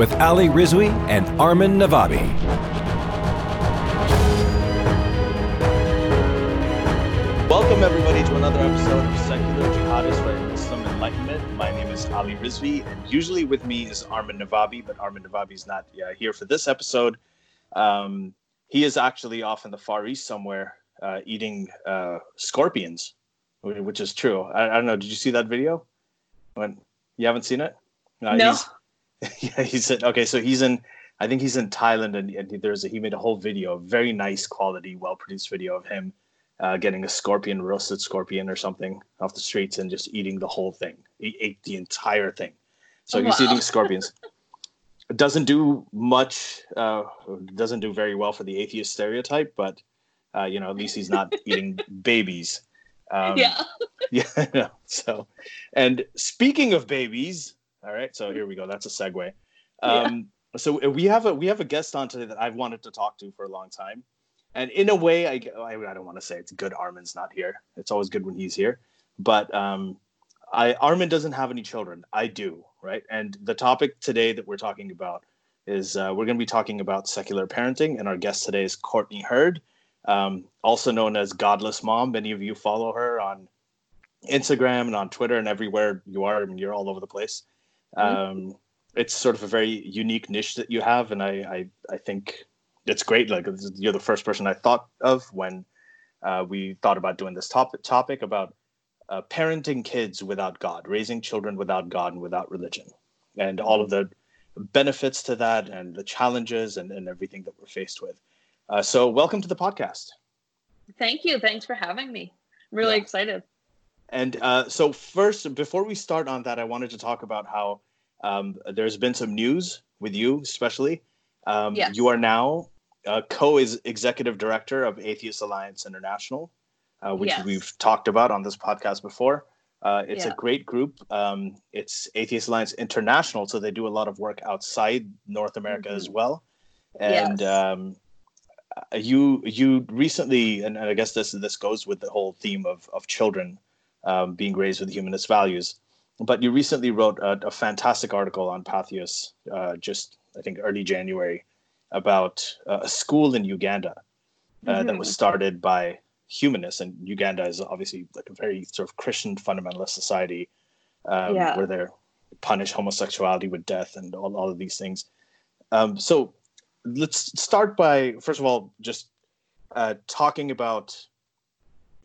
with Ali Rizvi and Armin Navabi. Welcome, everybody, to another episode of Secular Jihadists for Muslim Enlightenment. My name is Ali Rizvi, and usually with me is Armin Navabi, but Armin Navabi is not uh, here for this episode. Um, he is actually off in the Far East somewhere uh, eating uh, scorpions, which is true. I, I, don't know. Did you see that video? When you haven't seen it? Uh, no. yeah, he said okay. So he's in. I think he's in Thailand, and, and there's a, he made a whole video, very nice quality, well produced video of him uh, getting a scorpion, roasted scorpion or something off the streets, and just eating the whole thing. He ate the entire thing. So oh, he's wow. eating scorpions. it doesn't do much. Uh, doesn't do very well for the atheist stereotype, but uh, you know, at least he's not eating babies. Um, yeah. yeah. So, and speaking of babies, all right, so here we go. That's a segue. Um, yeah. So we have a we have a guest on today that I've wanted to talk to for a long time, and in a way, I I, I don't want to say it's good. Armin's not here. It's always good when he's here, but um, I Armin doesn't have any children. I do, right? And the topic today that we're talking about is uh, we're going to be talking about secular parenting, and our guest today is Courtney Heard, um, also known as Godless Mom. Many of you follow her on Instagram and on Twitter and everywhere you are. I mean, you're all over the place. Mm-hmm. Um, it's sort of a very unique niche that you have, and I, I, I think it's great. Like you're the first person I thought of when uh, we thought about doing this topic topic about uh, parenting kids without God, raising children without God and without religion, and all of the benefits to that, and the challenges, and, and everything that we're faced with. Uh, so, welcome to the podcast. Thank you. Thanks for having me. I'm really yeah. excited. And uh, so, first, before we start on that, I wanted to talk about how um, there's been some news with you, especially. Um, yes. You are now uh, co-executive director of Atheist Alliance International, uh, which yes. we've talked about on this podcast before. Uh, it's yeah. a great group. Um, it's Atheist Alliance International, so they do a lot of work outside North America mm-hmm. as well. And yes. um, you you recently, and I guess this this goes with the whole theme of of children um, being raised with humanist values. But you recently wrote a, a fantastic article on Patheos, uh, just I think early January, about uh, a school in Uganda uh, mm-hmm. that was started by humanists, and Uganda is obviously like a very sort of Christian fundamentalist society um, yeah. where they punish homosexuality with death and all, all of these things. Um, so let's start by first of all just uh, talking about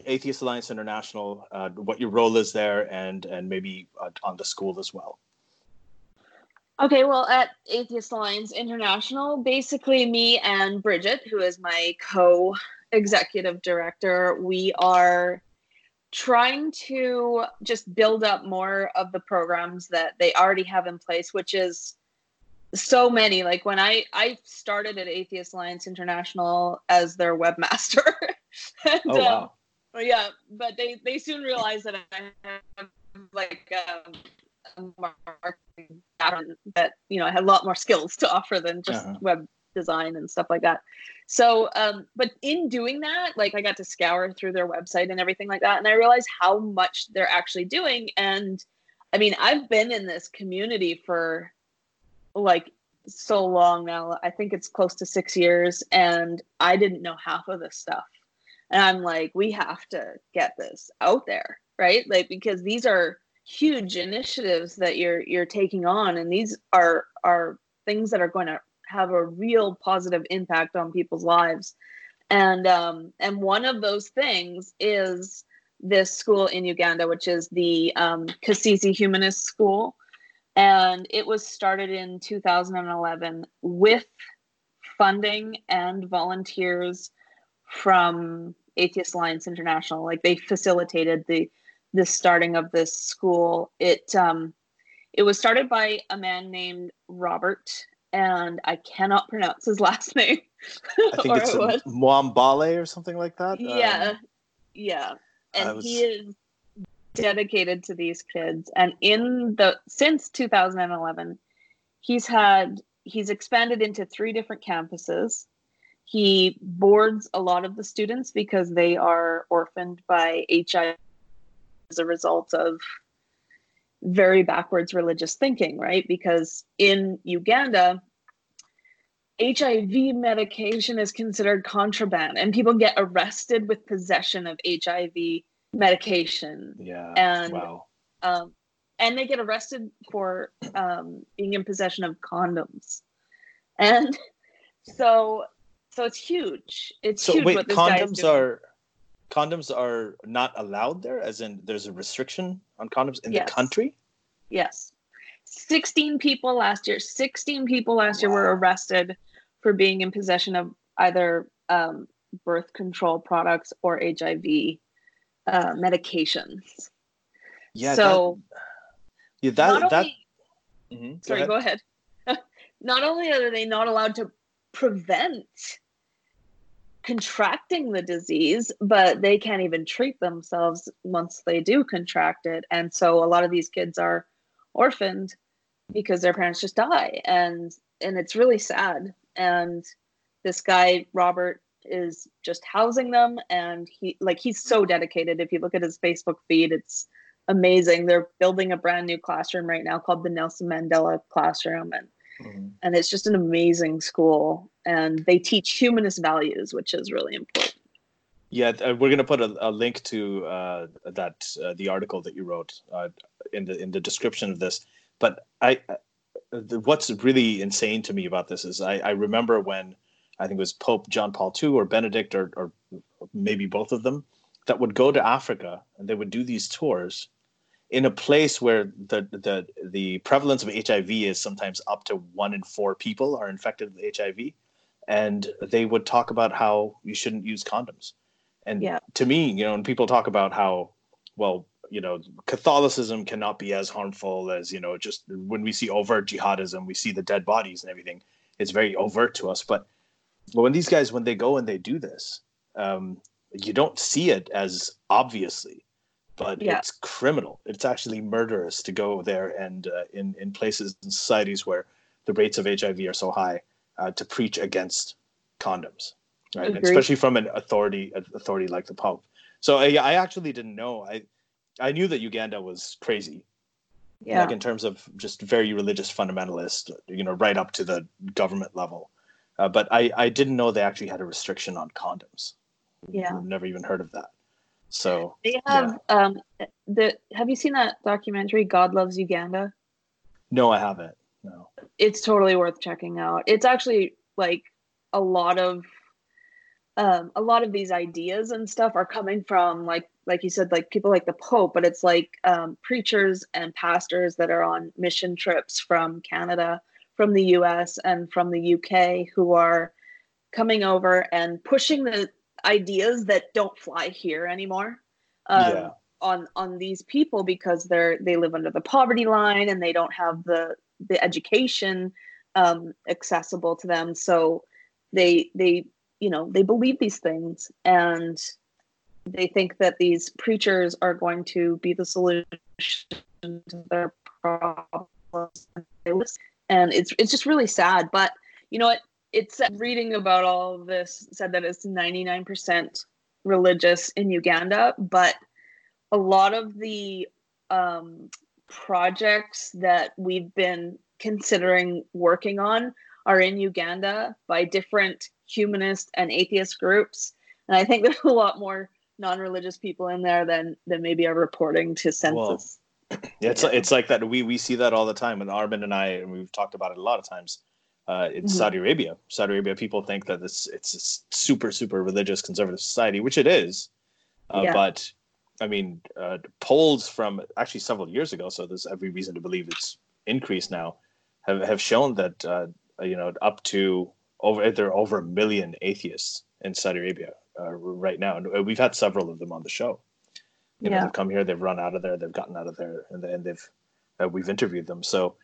Atheist Alliance International, uh, what your role is there, and and maybe uh, on the school as well. Okay, well, at Atheist Alliance International, basically me and Bridget, who is my co-executive director, we are trying to just build up more of the programs that they already have in place, which is so many. Like when I I started at Atheist Alliance International as their webmaster. and, oh wow. Um, yeah, but they they soon realized that I have like um, marketing that you know I had a lot more skills to offer than just uh-huh. web design and stuff like that. So, um, but in doing that, like I got to scour through their website and everything like that, and I realized how much they're actually doing. And I mean, I've been in this community for like so long now. I think it's close to six years, and I didn't know half of this stuff and i'm like we have to get this out there right? Like because these are huge initiatives that you're you're taking on and these are are things that are going to have a real positive impact on people's lives. And um and one of those things is this school in uganda which is the um, Kasese humanist school. And it was started in 2011 with funding and volunteers from Atheist Alliance International. Like they facilitated the the starting of this school. It um, it was started by a man named Robert, and I cannot pronounce his last name. I think it's it Mwambale or something like that. Yeah, um, yeah, and was... he is dedicated to these kids. And in the since 2011, he's had he's expanded into three different campuses. He boards a lot of the students because they are orphaned by HIV as a result of very backwards religious thinking, right? Because in Uganda, HIV medication is considered contraband and people get arrested with possession of HIV medication. Yeah. And wow. um, and they get arrested for um, being in possession of condoms. And so so it's huge. It's so huge. Wait, condoms are condoms are not allowed there, as in there's a restriction on condoms in yes. the country. Yes, sixteen people last year. Sixteen people last wow. year were arrested for being in possession of either um, birth control products or HIV uh, medications. Yeah. So. That, yeah, that that. Only, mm-hmm, go sorry, ahead. go ahead. not only are they not allowed to prevent contracting the disease, but they can't even treat themselves once they do contract it. And so a lot of these kids are orphaned because their parents just die. And and it's really sad. And this guy, Robert, is just housing them and he like he's so dedicated. If you look at his Facebook feed, it's amazing. They're building a brand new classroom right now called the Nelson Mandela Classroom and Mm-hmm. And it's just an amazing school. And they teach humanist values, which is really important. Yeah, uh, we're going to put a, a, link to uh, that uh, the article that you wrote uh, in the in the description of this. But I, uh, the, what's really insane to me about this is I, I remember when I think it was Pope John Paul II or Benedict or, or maybe both of them that would go to Africa and they would do these tours in a place where the the the prevalence of HIV is sometimes up to one in four people are infected with HIV, and they would talk about how you shouldn't use condoms. And yeah. to me, you know, when people talk about how, well, you know, Catholicism cannot be as harmful as you know, just when we see overt jihadism, we see the dead bodies and everything. It's very overt to us, but but when these guys when they go and they do this, um, you don't see it as obviously but yeah. it's criminal. It's actually murderous to go there and uh, in in places and societies where the rates of HIV are so high uh, to preach against condoms, right? Especially from an authority authority like the Pope. So I, I actually didn't know. I I knew that Uganda was crazy, yeah. like in terms of just very religious fundamentalist, you know, right up to the government level. Uh, but I I didn't know they actually had a restriction on condoms. Yeah, I've never even heard of that. So they have yeah. um the have you seen that documentary God Loves Uganda? No, I haven't. It's totally worth checking out. It's actually like a lot of um a lot of these ideas and stuff are coming from like like you said like people like the pope but it's like um, preachers and pastors that are on mission trips from canada from the us and from the uk who are coming over and pushing the ideas that don't fly here anymore um, yeah. on on these people because they're they live under the poverty line and they don't have the the education um, accessible to them. So they they you know they believe these things and they think that these preachers are going to be the solution to their problems. And it's it's just really sad. But you know what? It's reading about all of this said that it's 99% religious in Uganda, but a lot of the um, projects that we've been considering working on are in Uganda by different humanist and atheist groups. And I think there's a lot more non-religious people in there than than maybe are reporting to census. Well, it's yeah. it's like that. We we see that all the time, and Armin and I, and we've talked about it a lot of times uh, in mm-hmm. Saudi Arabia. Saudi Arabia, people think that it's it's a super super religious conservative society, which it is. Uh, yeah. But I mean, uh, polls from actually several years ago, so there's every reason to believe it's increased now, have have shown that uh, you know up to over there are over a million atheists in Saudi Arabia uh, right now, and uh, we've had several of them on the show. You know, they've come here, they've run out of there, they've gotten out of there, and, and they've we've interviewed them. So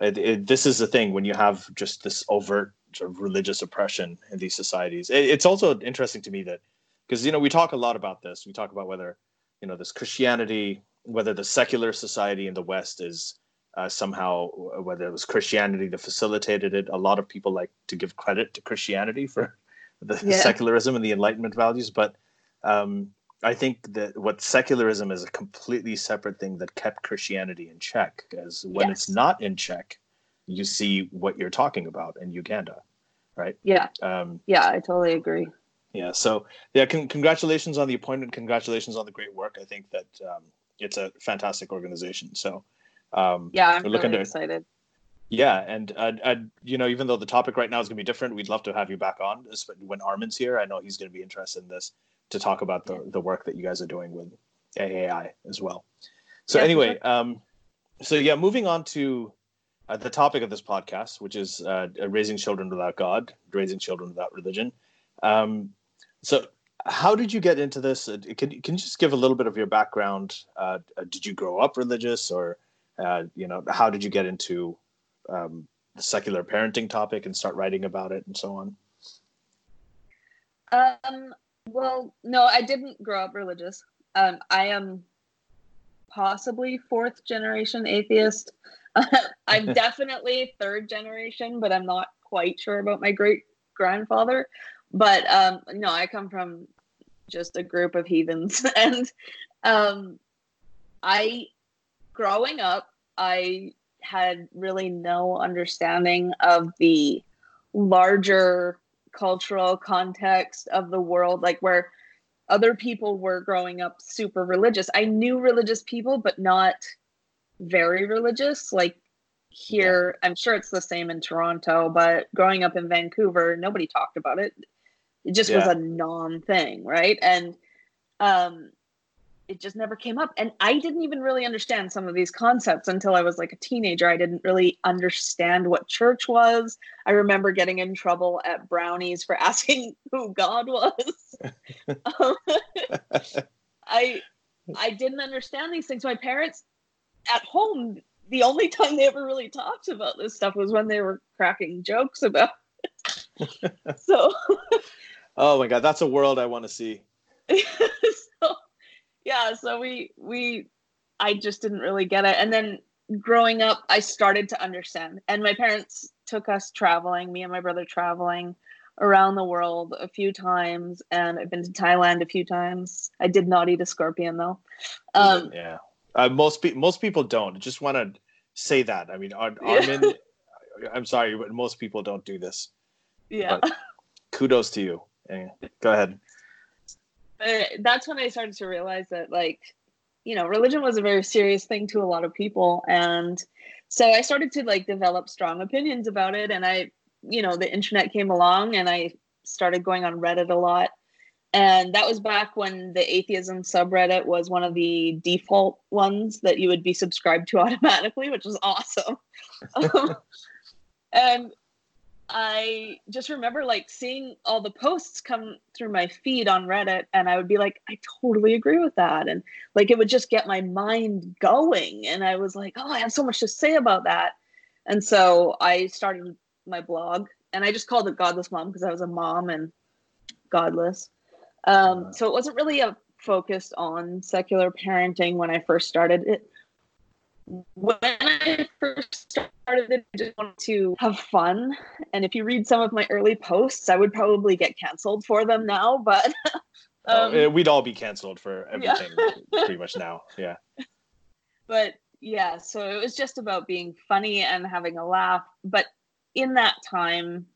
it, it, this is the thing when you have just this overt sort of religious oppression in these societies. It, it's also interesting to me that because you know we talk a lot about this. We talk about whether you know this Christianity, whether the secular society in the West is uh, somehow whether it was Christianity that facilitated it. A lot of people like to give credit to Christianity for the yeah. secularism and the Enlightenment values, but um, I think that what secularism is a completely separate thing that kept Christianity in check. As when yes. it's not in check, you see what you're talking about in Uganda, right? Yeah. Um, yeah, I totally agree. Yeah. So yeah, con- congratulations on the appointment. Congratulations on the great work. I think that um, it's a fantastic organization. So um, yeah, I'm really to, excited. Yeah, and uh, uh, you know, even though the topic right now is going to be different, we'd love to have you back on when Armin's here. I know he's going to be interested in this to talk about the, the work that you guys are doing with AAI as well. So yeah, anyway, sure. um, so yeah, moving on to uh, the topic of this podcast, which is uh, raising children without God, raising children without religion. Um, so, how did you get into this? Uh, can, can you just give a little bit of your background? Uh, uh, did you grow up religious, or uh, you know, how did you get into um, the secular parenting topic and start writing about it and so on? Um, well, no, I didn't grow up religious. Um, I am possibly fourth generation atheist. I'm definitely third generation, but I'm not quite sure about my great grandfather. But um, no, I come from just a group of heathens, and um, I, growing up, I had really no understanding of the larger cultural context of the world, like where other people were growing up super religious. I knew religious people, but not very religious. Like here, yeah. I'm sure it's the same in Toronto, but growing up in Vancouver, nobody talked about it. It just yeah. was a non thing, right? And um, it just never came up. And I didn't even really understand some of these concepts until I was like a teenager. I didn't really understand what church was. I remember getting in trouble at Brownies for asking who God was. um, I I didn't understand these things. My parents at home, the only time they ever really talked about this stuff was when they were cracking jokes about it. so Oh my god, that's a world I want to see. so yeah, so we we I just didn't really get it. And then growing up, I started to understand. And my parents took us traveling, me and my brother traveling around the world a few times and I've been to Thailand a few times. I did not eat a scorpion though. Um, yeah. Uh, most people most people don't. just want to say that. I mean, Ar- Armin. I'm sorry, but most people don't do this. Yeah. But kudos to you. Go ahead. But that's when I started to realize that like you know religion was a very serious thing to a lot of people. And so I started to like develop strong opinions about it. And I you know the internet came along and I started going on Reddit a lot. And that was back when the atheism subreddit was one of the default ones that you would be subscribed to automatically which was awesome. Um, and I just remember like seeing all the posts come through my feed on Reddit, and I would be like, I totally agree with that. And like it would just get my mind going. And I was like, oh, I have so much to say about that. And so I started my blog and I just called it Godless Mom because I was a mom and godless. Um, so it wasn't really a focused on secular parenting when I first started it when I first started it, I just wanted to have fun. And if you read some of my early posts, I would probably get canceled for them now, but oh, um, oh, we'd all be canceled for everything yeah. pretty much now. Yeah. But yeah, so it was just about being funny and having a laugh. But in that time,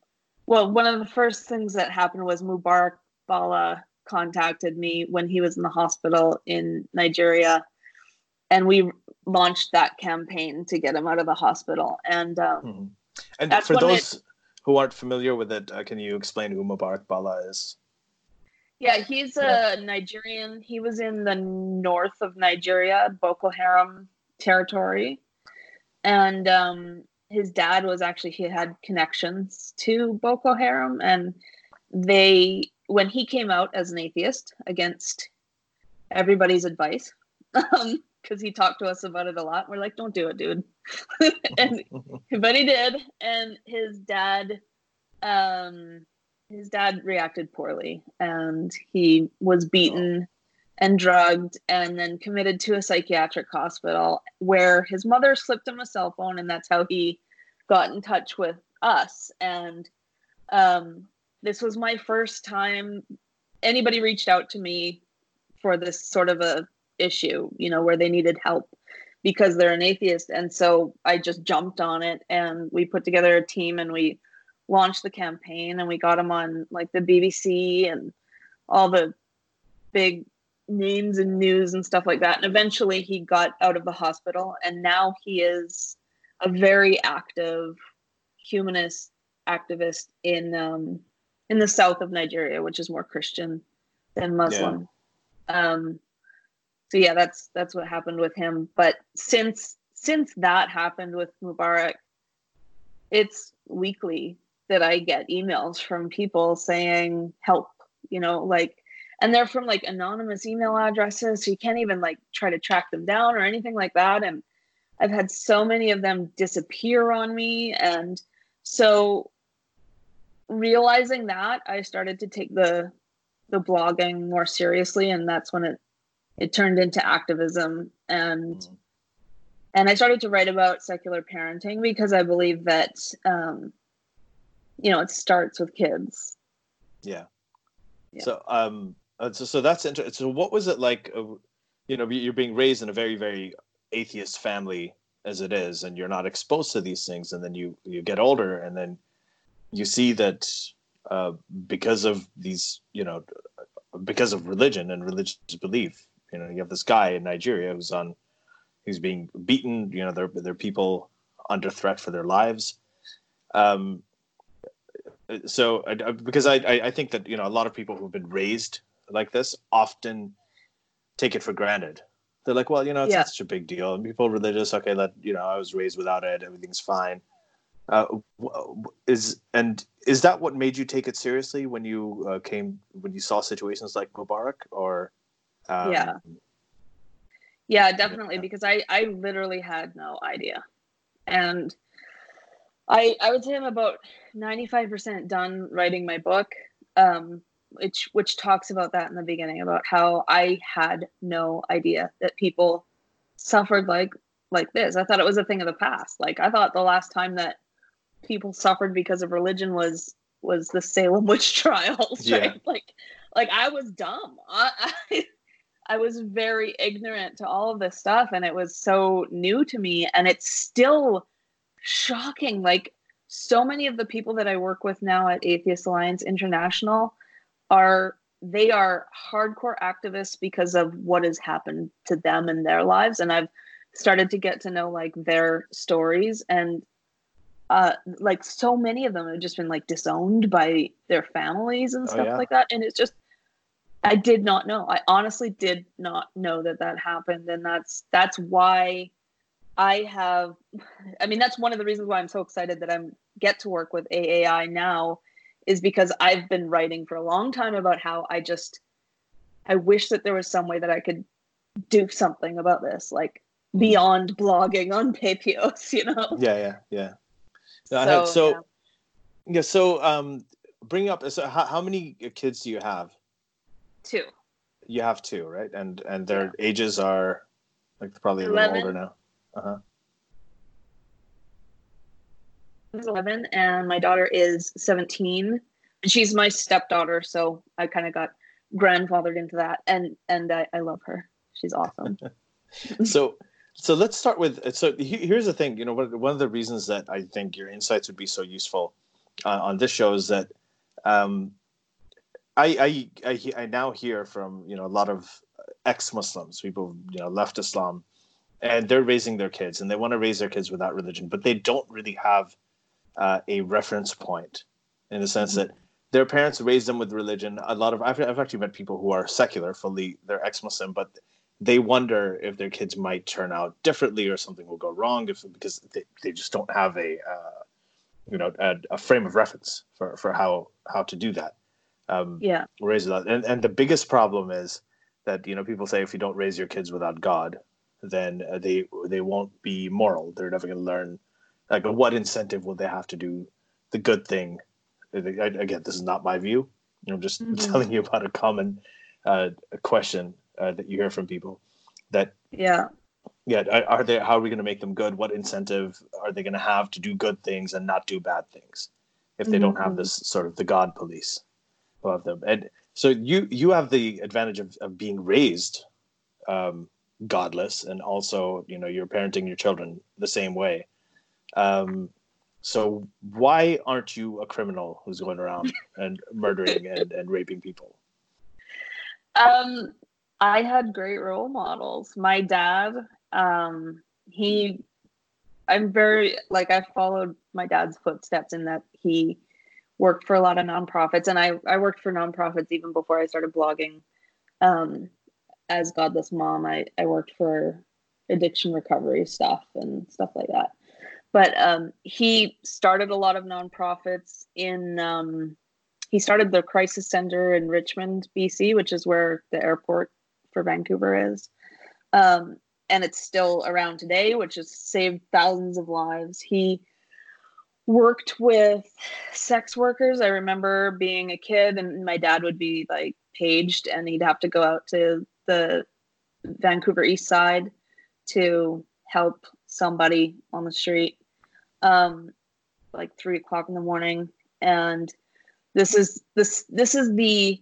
well, one of the first things that happened was Mubarak Bala contacted me when he was in the hospital in Nigeria and we launched that campaign to get him out of the hospital. And um, mm-hmm. and for those it, who aren't familiar with it, uh, can you explain who Mubarak Bala is? Yeah, he's yeah. a Nigerian. He was in the north of Nigeria, Boko Haram territory, and um, his dad was actually he had connections to Boko Haram, and they when he came out as an atheist against everybody's advice. Because he talked to us about it a lot. We're like, don't do it, dude. and but he did, and his dad, um, his dad reacted poorly, and he was beaten and drugged, and then committed to a psychiatric hospital where his mother slipped him a cell phone, and that's how he got in touch with us. And um, this was my first time anybody reached out to me for this sort of a issue, you know, where they needed help because they're an atheist. And so I just jumped on it and we put together a team and we launched the campaign and we got him on like the BBC and all the big names and news and stuff like that. And eventually he got out of the hospital and now he is a very active humanist activist in um, in the south of Nigeria, which is more Christian than Muslim. Yeah. Um, so yeah, that's that's what happened with him. But since since that happened with Mubarak, it's weekly that I get emails from people saying help, you know, like and they're from like anonymous email addresses, so you can't even like try to track them down or anything like that. And I've had so many of them disappear on me. And so realizing that, I started to take the the blogging more seriously, and that's when it it turned into activism and mm. and I started to write about secular parenting because I believe that um, you know it starts with kids. Yeah. yeah. So um uh, so, so that's interesting. So what was it like? Uh, you know, you're being raised in a very very atheist family as it is, and you're not exposed to these things, and then you you get older, and then you see that uh, because of these, you know, because of religion and religious belief, you know, you have this guy in Nigeria who's on, who's being beaten. You know, there there are people under threat for their lives. Um, so because I, I think that you know a lot of people who've been raised like this often take it for granted. They're like, well, you know, it's yeah. such a big deal. And people religious, okay, let you know, I was raised without it, everything's fine. Uh, is and is that what made you take it seriously when you uh, came when you saw situations like Mubarak or? Um, yeah. Yeah, definitely. Because I I literally had no idea, and I I would say I'm about ninety five percent done writing my book. Um, which which talks about that in the beginning about how I had no idea that people suffered like like this. I thought it was a thing of the past. Like I thought the last time that people suffered because of religion was was the Salem witch trials, right? Yeah. Like like I was dumb. I, I I was very ignorant to all of this stuff and it was so new to me and it's still shocking like so many of the people that I work with now at Atheist Alliance International are they are hardcore activists because of what has happened to them in their lives and I've started to get to know like their stories and uh like so many of them have just been like disowned by their families and oh, stuff oh, yeah. like that and it's just I did not know. I honestly did not know that that happened, and that's that's why I have. I mean, that's one of the reasons why I'm so excited that I'm get to work with AAI now, is because I've been writing for a long time about how I just I wish that there was some way that I could do something about this, like mm-hmm. beyond blogging on Patheos, you know? Yeah, yeah, yeah. So, so yeah. yeah. so um, bring up. So, how, how many kids do you have? Two. You have two, right? And and their yeah. ages are like probably a 11. little older now. Uh huh. 11 and my daughter is 17 and she's my stepdaughter so i kind of got grandfathered into that and and i, I love her she's awesome so so let's start with so here's the thing you know one of the reasons that i think your insights would be so useful uh, on this show is that um, I, I, I I now hear from you know a lot of ex-Muslims, people you know left Islam, and they're raising their kids, and they want to raise their kids without religion, but they don't really have uh, a reference point in the sense mm-hmm. that their parents raised them with religion. A lot of I've, I've actually met people who are secular, fully they're ex-Muslim, but they wonder if their kids might turn out differently or something will go wrong if because they, they just don't have a uh, you know a, a frame of reference for for how how to do that um, yeah raise that and, and the biggest problem is that you know people say if you don't raise your kids without god then uh, they they won't be moral. They're never going to learn. Like, what incentive will they have to do the good thing? Again, this is not my view. I'm just mm-hmm. telling you about a common uh, question uh, that you hear from people. That yeah, yeah. Are they? How are we going to make them good? What incentive are they going to have to do good things and not do bad things if they mm-hmm. don't have mm-hmm. this sort of the God police of them? And so you you have the advantage of, of being raised um, godless and also you know you're parenting your children the same way. Um, so why aren't you a criminal who's going around and murdering and, and raping people? Um i had great role models. My dad um he i'm very like i followed my dad's footsteps in that he worked for a lot of nonprofits and i i worked for nonprofits even before i started blogging. Um as godless mom i i worked for addiction recovery stuff and stuff like that. But um, he started a lot of nonprofits in um, he started the crisis center in richmond bc which is where the airport for vancouver is. Um, and it's still around today which has saved thousands of lives. He worked with sex workers i remember being a kid and my dad would be like paged and he'd have to go out to the Vancouver East Side to help somebody on the street, um, like three o'clock in the morning. And this is this this is the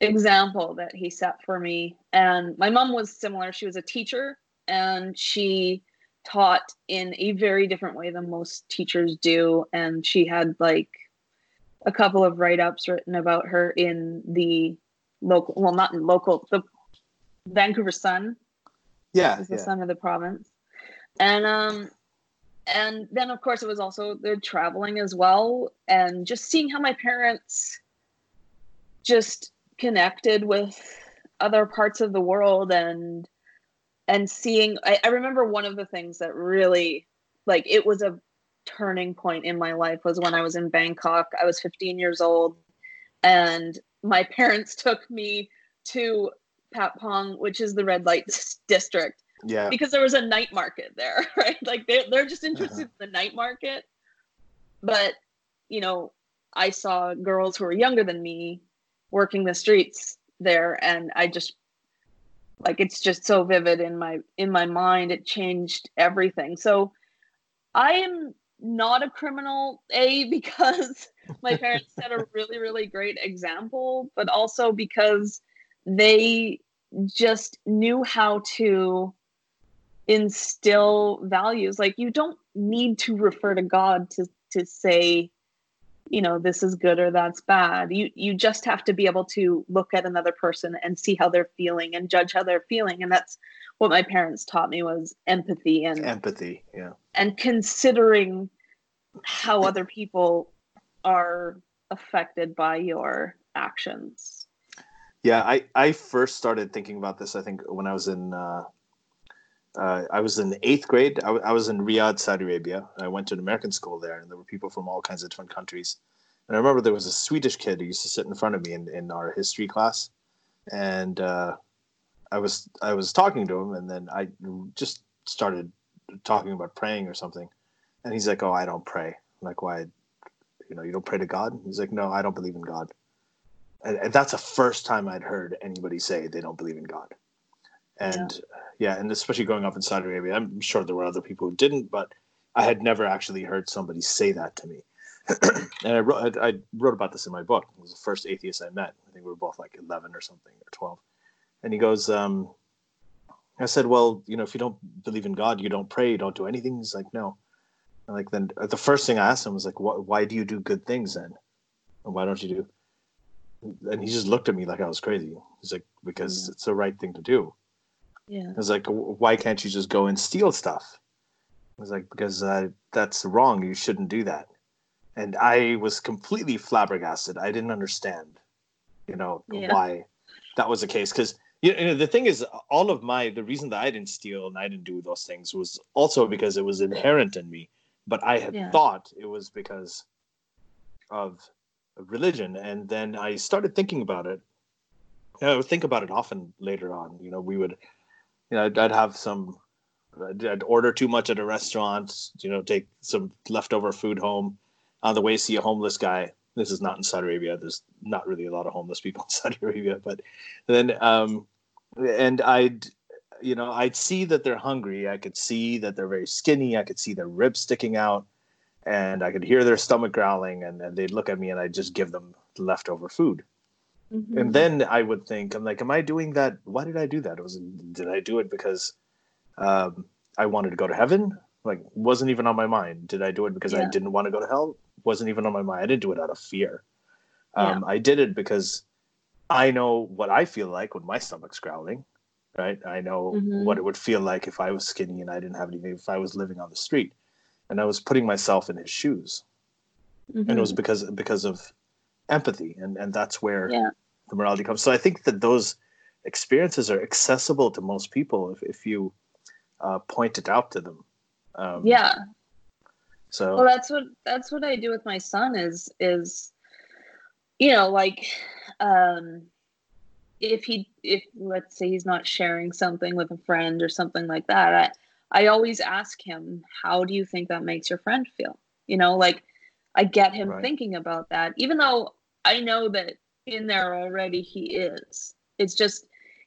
example that he set for me. And my mom was similar. She was a teacher and she taught in a very different way than most teachers do. And she had like a couple of write-ups written about her in the local well not in local the Vancouver Sun. Yeah, is the yeah. sun of the province, and um, and then of course it was also the traveling as well, and just seeing how my parents just connected with other parts of the world and and seeing I, I remember one of the things that really like it was a turning point in my life was when I was in Bangkok. I was 15 years old and my parents took me to Patpong, which is the red light district. Yeah. Because there was a night market there, right? Like they're, they're just interested uh-huh. in the night market. But, you know, I saw girls who were younger than me working the streets there and I just like it's just so vivid in my in my mind it changed everything. So I am not a criminal a because my parents set a really really great example but also because they just knew how to instill values like you don't need to refer to god to to say you know this is good or that's bad. You you just have to be able to look at another person and see how they're feeling and judge how they're feeling. And that's what my parents taught me was empathy and empathy yeah. and considering how other people are affected by your actions. Yeah, I, I first started thinking about this. I think when I was in uh, uh, I was in eighth grade. I, w- I was in Riyadh, Saudi Arabia. I went to an American school there, and there were people from all kinds of different countries. And I remember there was a Swedish kid who used to sit in front of me in, in our history class, and uh, I was I was talking to him, and then I just started talking about praying or something, and he's like, "Oh, I don't pray." I'm like, "Why? You know, you don't pray to God?" He's like, "No, I don't believe in God." and, and that's the first time I'd heard anybody say they don't believe in God. And yeah. yeah, and especially growing up in Saudi Arabia, I'm sure there were other people who didn't, but I had never actually heard somebody say that to me. and I wrote, I wrote about this in my book. It was the first atheist I met. I think we were both like 11 or something or 12. And he goes, um, I said, well, you know, if you don't believe in God, you don't pray, you don't do anything. He's like, no. And like then the first thing I asked him was like, why do you do good things then? And why don't you do? and he just looked at me like I was crazy. He's like, because it's the right thing to do. Yeah. I was like, why can't you just go and steal stuff? I was like, because uh, that's wrong. You shouldn't do that. And I was completely flabbergasted. I didn't understand, you know, yeah. why that was the case. Because you know, the thing is, all of my the reason that I didn't steal and I didn't do those things was also because it was inherent in me. But I had yeah. thought it was because of religion. And then I started thinking about it. I would think about it often later on. You know, we would you know, I'd, I'd have some. I'd, I'd order too much at a restaurant. You know, take some leftover food home. On the way, see a homeless guy. This is not in Saudi Arabia. There's not really a lot of homeless people in Saudi Arabia, but then um, and I'd you know I'd see that they're hungry. I could see that they're very skinny. I could see their ribs sticking out, and I could hear their stomach growling. And, and they'd look at me, and I'd just give them leftover food. Mm-hmm. And then I would think, I'm like, am I doing that? Why did I do that? Was did I do it because um, I wanted to go to heaven? Like, wasn't even on my mind. Did I do it because yeah. I didn't want to go to hell? Wasn't even on my mind. I didn't do it out of fear. Um, yeah. I did it because I know what I feel like when my stomach's growling, right? I know mm-hmm. what it would feel like if I was skinny and I didn't have anything, if I was living on the street, and I was putting myself in his shoes, mm-hmm. and it was mm-hmm. because because of empathy, and and that's where yeah. The morality comes. So I think that those experiences are accessible to most people if if you uh, point it out to them. Um, yeah. So well, that's what that's what I do with my son is is you know like um, if he if let's say he's not sharing something with a friend or something like that i i always ask him how do you think that makes your friend feel you know like i get him right. thinking about that even though i know that in there already he is. It's just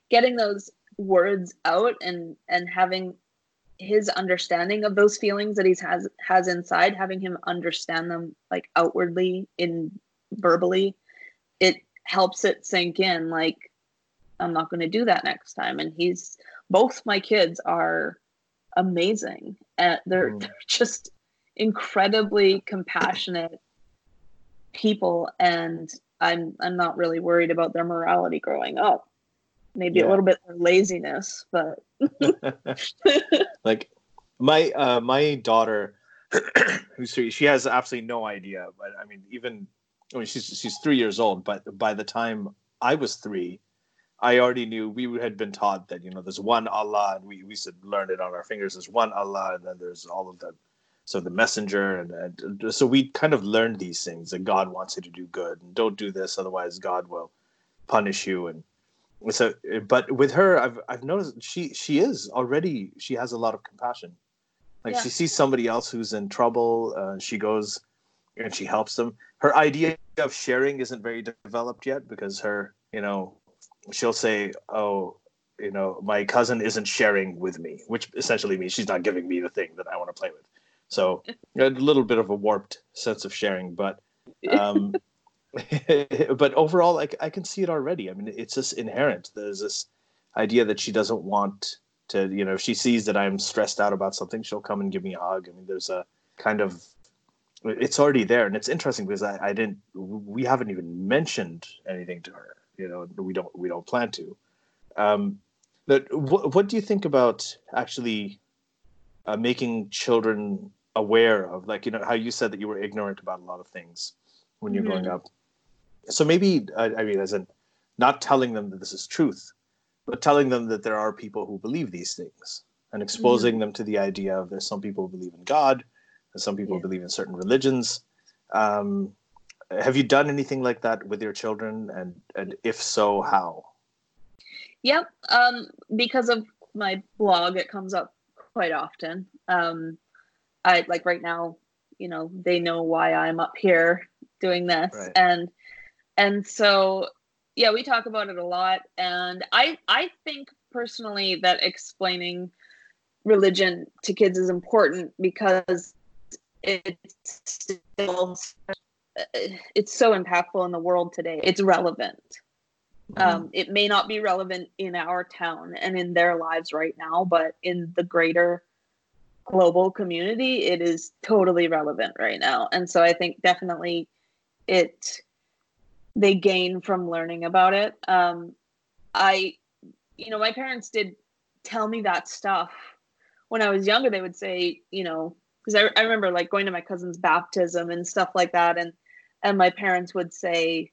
getting those words out and and having his understanding of those feelings that he's has has inside having him understand them like outwardly in verbally it helps it sink in like i'm not going to do that next time. And he's both my kids are amazing. And they're, mm. they're just incredibly compassionate people. And i'm i'm not really worried about their morality growing up maybe yeah. a little bit of laziness but like my uh my daughter who's three she has absolutely no idea but i mean even I mean, she's she's three years old, but by the time I was three, I already knew we had been taught that you know there's one Allah, and we we to learn it on our fingers. There's one Allah, and then there's all of them. So the messenger, and, so we kind of learned these things that God wants you to do good, and don't do this, otherwise God will punish you. And so, but with her, I've I've noticed she she is already she has a lot of compassion. Like yeah. she sees somebody else who's in trouble, uh, she goes and she helps them. Her idea of sharing isn't very developed yet because her, you know, she'll say, "Oh, you know, my cousin isn't sharing with me," which essentially means she's not giving me the thing that I want to play with. So a little bit of a warped sense of sharing, but um, but overall, I, I can see it already. I mean, it's just inherent. There's this idea that she doesn't want to, you know, if she sees that I'm stressed out about something, she'll come and give me a hug. I mean, there's a kind of it's already there and it's interesting because I, I didn't we haven't even mentioned anything to her you know we don't we don't plan to um but what, what do you think about actually uh, making children aware of like you know how you said that you were ignorant about a lot of things when you're mm-hmm. growing up so maybe I, I mean as in not telling them that this is truth but telling them that there are people who believe these things and exposing mm-hmm. them to the idea of there's some people who believe in god and some people yeah. believe in certain religions. Um, have you done anything like that with your children, and and if so, how? Yep. Um, because of my blog, it comes up quite often. Um, I like right now, you know, they know why I'm up here doing this, right. and and so yeah, we talk about it a lot, and I I think personally that explaining religion to kids is important because it's still it's so impactful in the world today. It's relevant. Mm-hmm. Um, it may not be relevant in our town and in their lives right now, but in the greater global community, it is totally relevant right now. And so I think definitely it they gain from learning about it. Um, I, you know, my parents did tell me that stuff when I was younger. They would say, you know, because I, I remember like going to my cousin's baptism and stuff like that and and my parents would say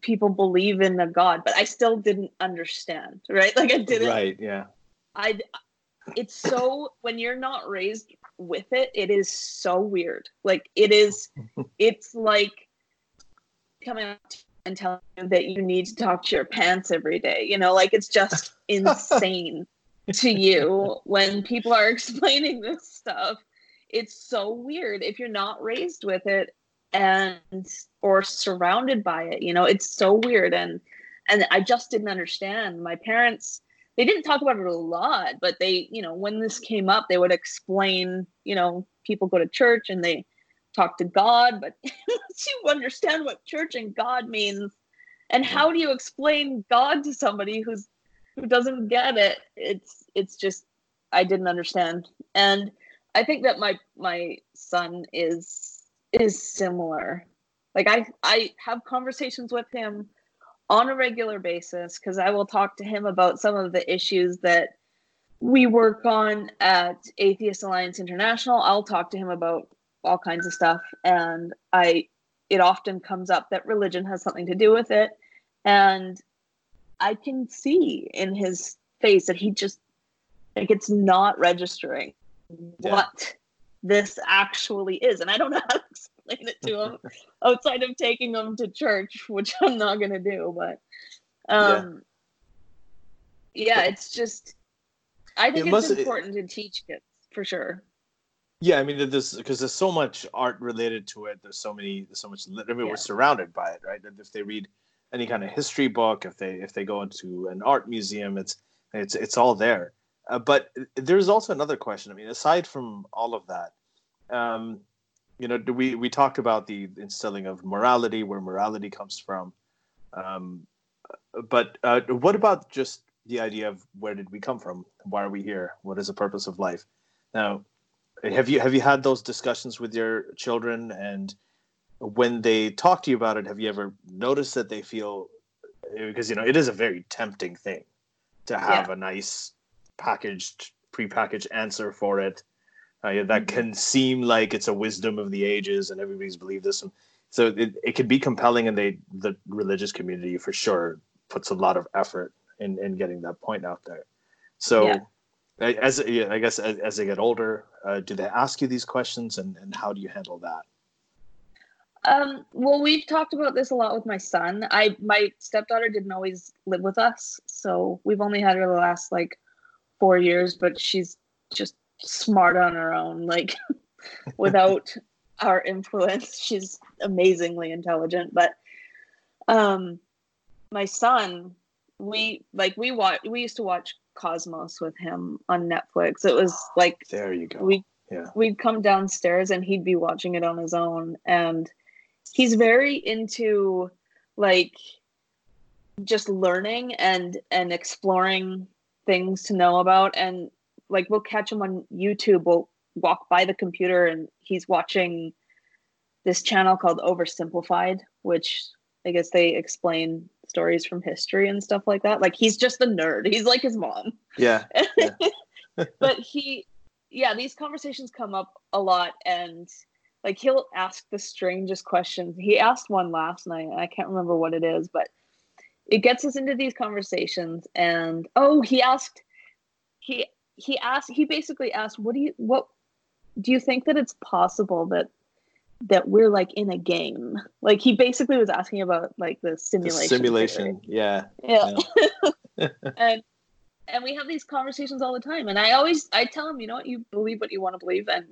people believe in a god but i still didn't understand right like i didn't right yeah i it's so when you're not raised with it it is so weird like it is it's like coming up and telling you that you need to talk to your pants every day you know like it's just insane to you when people are explaining this stuff. It's so weird if you're not raised with it and or surrounded by it. You know, it's so weird and and I just didn't understand. My parents they didn't talk about it a lot, but they, you know, when this came up, they would explain, you know, people go to church and they talk to God, but once you understand what church and God means, and how do you explain God to somebody who's who doesn't get it? It's it's just I didn't understand. And I think that my my son is is similar. Like I I have conversations with him on a regular basis because I will talk to him about some of the issues that we work on at Atheist Alliance International. I'll talk to him about all kinds of stuff and I it often comes up that religion has something to do with it and I can see in his face that he just like it's not registering yeah. what this actually is and I don't know how to explain it to them outside of taking them to church which I'm not going to do but um yeah. yeah it's just I think it it's important it, to teach kids for sure yeah, I mean, there's because there's so much art related to it. There's so many, there's so much. I mean, yeah. we're surrounded by it, right? If they read any kind of history book, if they if they go into an art museum, it's it's it's all there. Uh, but there's also another question. I mean, aside from all of that, um, you know, do we we talked about the instilling of morality, where morality comes from, um, but uh, what about just the idea of where did we come from? Why are we here? What is the purpose of life? Now, have you have you had those discussions with your children and when they talk to you about it have you ever noticed that they feel because you know it is a very tempting thing to have yeah. a nice packaged prepackaged answer for it uh, that mm-hmm. can seem like it's a wisdom of the ages and everybody's believed this and so it, it can be compelling and they the religious community for sure puts a lot of effort in in getting that point out there so yeah as I guess as, as they get older, uh, do they ask you these questions, and, and how do you handle that? Um, well, we've talked about this a lot with my son. I my stepdaughter didn't always live with us, so we've only had her the last like four years, but she's just smart on her own. Like without our influence, she's amazingly intelligent. But um, my son, we like we watch. We used to watch Cosmos with him on Netflix. It was like there you go. We yeah. we'd come downstairs and he'd be watching it on his own, and he's very into like just learning and and exploring things to know about and like we'll catch him on YouTube. We'll walk by the computer and he's watching this channel called Oversimplified, which I guess they explain stories from history and stuff like that. Like he's just a nerd. He's like his mom. Yeah. yeah. but he yeah, these conversations come up a lot and like he'll ask the strangest questions. He asked one last night. I can't remember what it is, but it gets us into these conversations and oh, he asked he he asked he basically asked what do you what do you think that it's possible that that we're like in a game. Like he basically was asking about like the simulation. The simulation, yeah. Yeah. yeah. and and we have these conversations all the time. And I always I tell him, you know what, you believe what you want to believe. And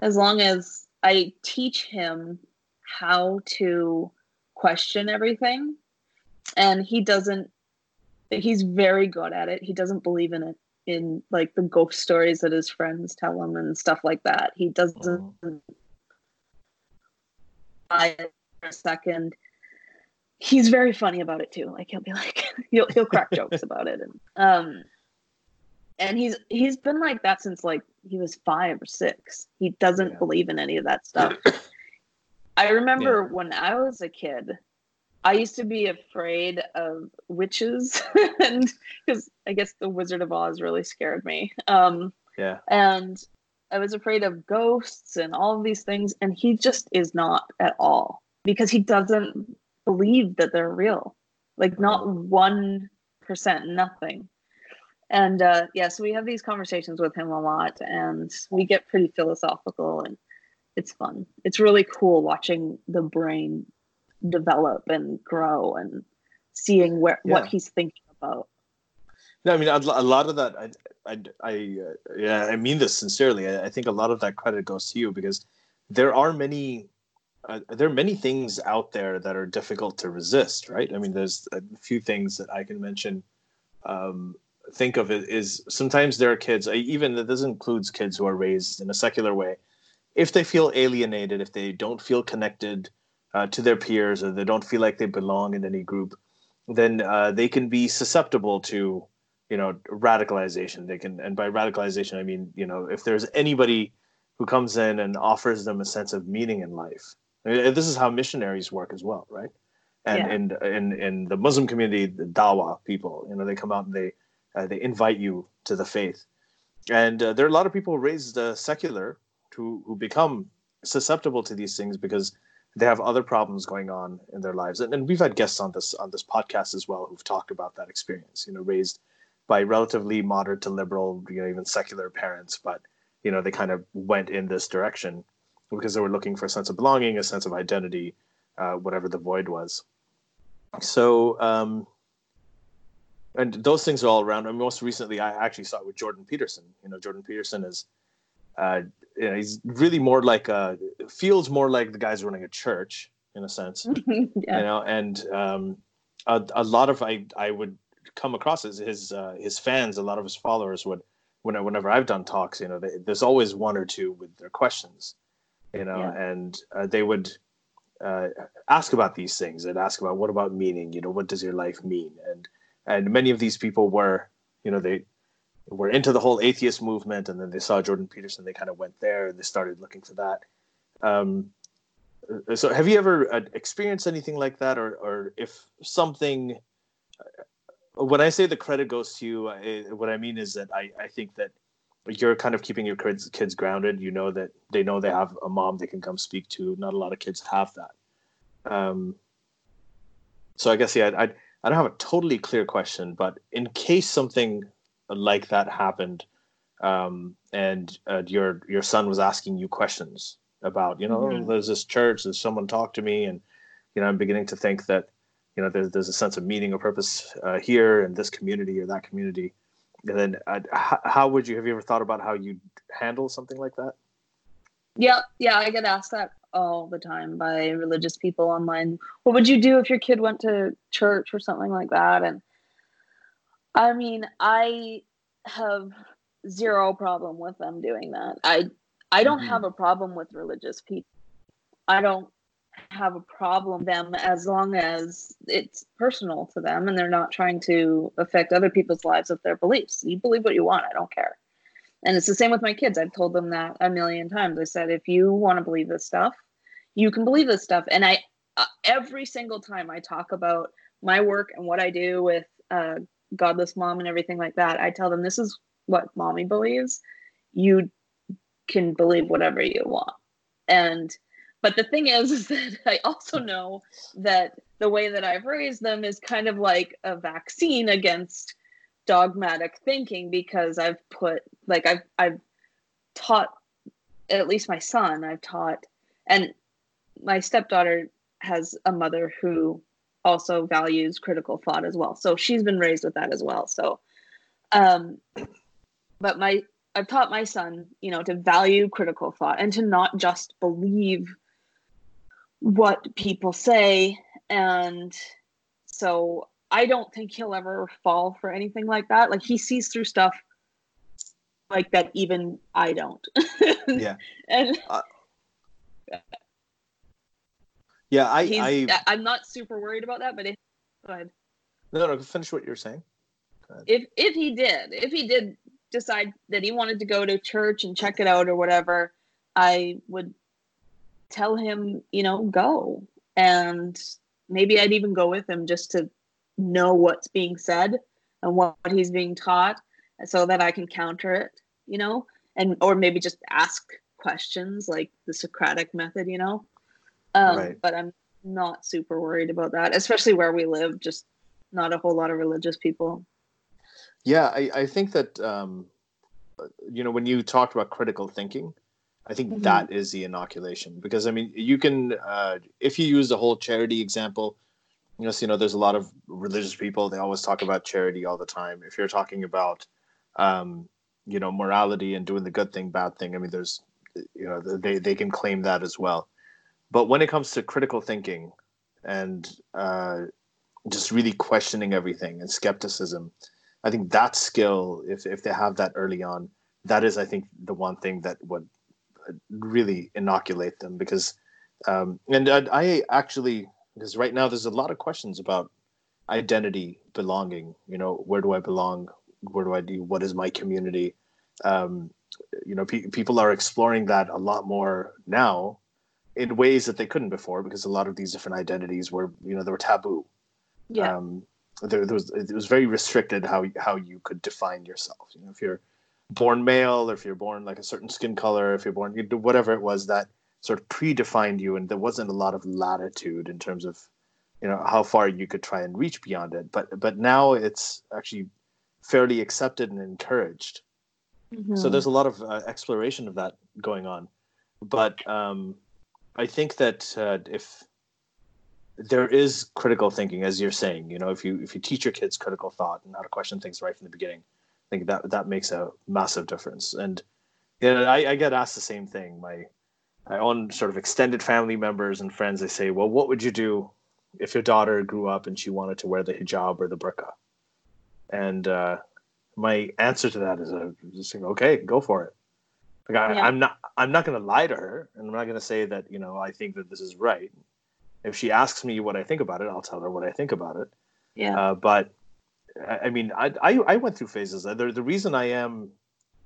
as long as I teach him how to question everything and he doesn't he's very good at it. He doesn't believe in it in like the ghost stories that his friends tell him and stuff like that. He doesn't oh for a second. He's very funny about it too. Like he'll be like he'll he'll crack jokes about it and um and he's he's been like that since like he was five or six. He doesn't yeah. believe in any of that stuff. I remember yeah. when I was a kid, I used to be afraid of witches, and because I guess the Wizard of Oz really scared me. Um, yeah, and I was afraid of ghosts and all of these things. And he just is not at all because he doesn't believe that they're real. Like, not 1%, nothing. And uh, yeah, so we have these conversations with him a lot and we get pretty philosophical and it's fun. It's really cool watching the brain develop and grow and seeing where yeah. what he's thinking about No, I mean a, lot of that. I, I, I uh, yeah, I mean this sincerely. I, I, think a lot of that credit goes to you because there are many, uh, there are many things out there that are difficult to resist, right? I mean, there's a few things that I can mention. Um, think of it is sometimes there are kids, even this includes kids who are raised in a secular way. If they feel alienated, if they don't feel connected uh, to their peers, or they don't feel like they belong in any group, then uh, they can be susceptible to you know radicalization. They can and by radicalization i mean you know if there's anybody who comes in and offers them a sense of meaning in life I mean, this is how missionaries work as well right? And yeah. in, in in the muslim community the dawa people you know they come out and they uh, they invite you to the faith. And uh, there are a lot of people raised uh, secular who who become susceptible to these things because they have other problems going on in their lives and, and we've had guests on this on this podcast as well who've talked about that experience you know raised by relatively moderate to liberal, you know, even secular parents, but you know, they kind of went in this direction because they were looking for a sense of belonging, a sense of identity, uh, whatever the void was. So, um, and those things are all around. And most recently, I actually saw it with Jordan Peterson. You know, Jordan Peterson is, uh, you know, he's really more like a feels more like the guy's running a church in a sense. yeah. You know, and um, a, a lot of I I would come across his his uh, his fans, a lot of his followers would when whenever I've done talks, you know, they, there's always one or two with their questions, you know, yeah. and uh, they would uh, ask about these things. They'd ask about what about meaning, you know, what does your life mean, and and many of these people were, you know, they were into the whole atheist movement, and then they saw Jordan Peterson, they kind of went there and they started looking for that. Um, so, have you ever uh, experienced anything like that, or or if something when I say the credit goes to you, I, what I mean is that I, I think that you're kind of keeping your kids kids grounded. You know that they know they have a mom they can come speak to. Not a lot of kids have that. Um, so I guess yeah, I I don't have a totally clear question, but in case something like that happened, um, and uh, your your son was asking you questions about, you know, mm-hmm. oh, there's this church, there's someone talk to me, and you know, I'm beginning to think that you know there's, there's a sense of meaning or purpose uh, here in this community or that community. And then uh, how, how would you have you ever thought about how you handle something like that? Yeah yeah i get asked that all the time by religious people online. What would you do if your kid went to church or something like that? And i mean i have zero problem with them doing that i i don't mm-hmm. have a problem with religious people i don't have a problem with them as long as it's personal to them and they're not trying to affect other people's lives with their beliefs. You believe what you want, I don't care. And it's the same with my kids. I've told them that a million times. I said, if you want to believe this stuff, you can believe this stuff. And I, uh, every single time I talk about my work and what I do with uh, Godless Mom and everything like that, I tell them this is what mommy believes. You can believe whatever you want. And but the thing is, is that I also know that the way that I've raised them is kind of like a vaccine against dogmatic thinking because I've put like I've I've taught at least my son I've taught and my stepdaughter has a mother who also values critical thought as well. So she's been raised with that as well. So um but my I've taught my son, you know, to value critical thought and to not just believe what people say and so i don't think he'll ever fall for anything like that like he sees through stuff like that even i don't yeah and uh, yeah i I, i'm not super worried about that but if go ahead no no finish what you're saying if if he did if he did decide that he wanted to go to church and check it out or whatever i would tell him, you know, go. And maybe I'd even go with him just to know what's being said and what he's being taught so that I can counter it, you know, and or maybe just ask questions like the Socratic method, you know. Um, right. But I'm not super worried about that, especially where we live. Just not a whole lot of religious people. Yeah, I, I think that um, you know when you talked about critical thinking, I think mm-hmm. that is the inoculation because I mean you can uh, if you use the whole charity example, Yes, you know, there's a lot of religious people. They always talk about charity all the time. If you're talking about, um, you know, morality and doing the good thing, bad thing, I mean, there's, you know, they they can claim that as well. But when it comes to critical thinking and uh, just really questioning everything and skepticism, I think that skill, if if they have that early on, that is, I think, the one thing that would really inoculate them because, um, and I, I actually because right now there's a lot of questions about identity belonging you know where do i belong? Where do i do? What is my community? Um, you know pe- people are exploring that a lot more now in ways that they couldn't before because a lot of these different identities were you know they were taboo. Yeah. Um, there, there, was it was very restricted how how you could define yourself. You know if you're born male or if you're born like a certain skin color if you're born whatever it was that sort of predefined you and there wasn't a lot of latitude in terms of you know how far you could try and reach beyond it. But but now it's actually fairly accepted and encouraged. Mm-hmm. so there's a lot of uh, exploration of that going on. But um, i think that uh, if there is critical thinking as you're saying you know if you if you teach your kids critical thought and how to question things right from the beginning i think that that makes a massive difference and yeah I, I get asked the same thing my my own sort of extended family members and friends, they say, well, what would you do if your daughter grew up and she wanted to wear the hijab or the burqa? And uh, my answer to that is uh, just saying, okay, go for it. Like I, yeah. I'm not, I'm not going to lie to her, and I'm not going to say that you know I think that this is right. If she asks me what I think about it, I'll tell her what I think about it. Yeah. Uh, but I, mean, I, I, I went through phases. The, the reason I am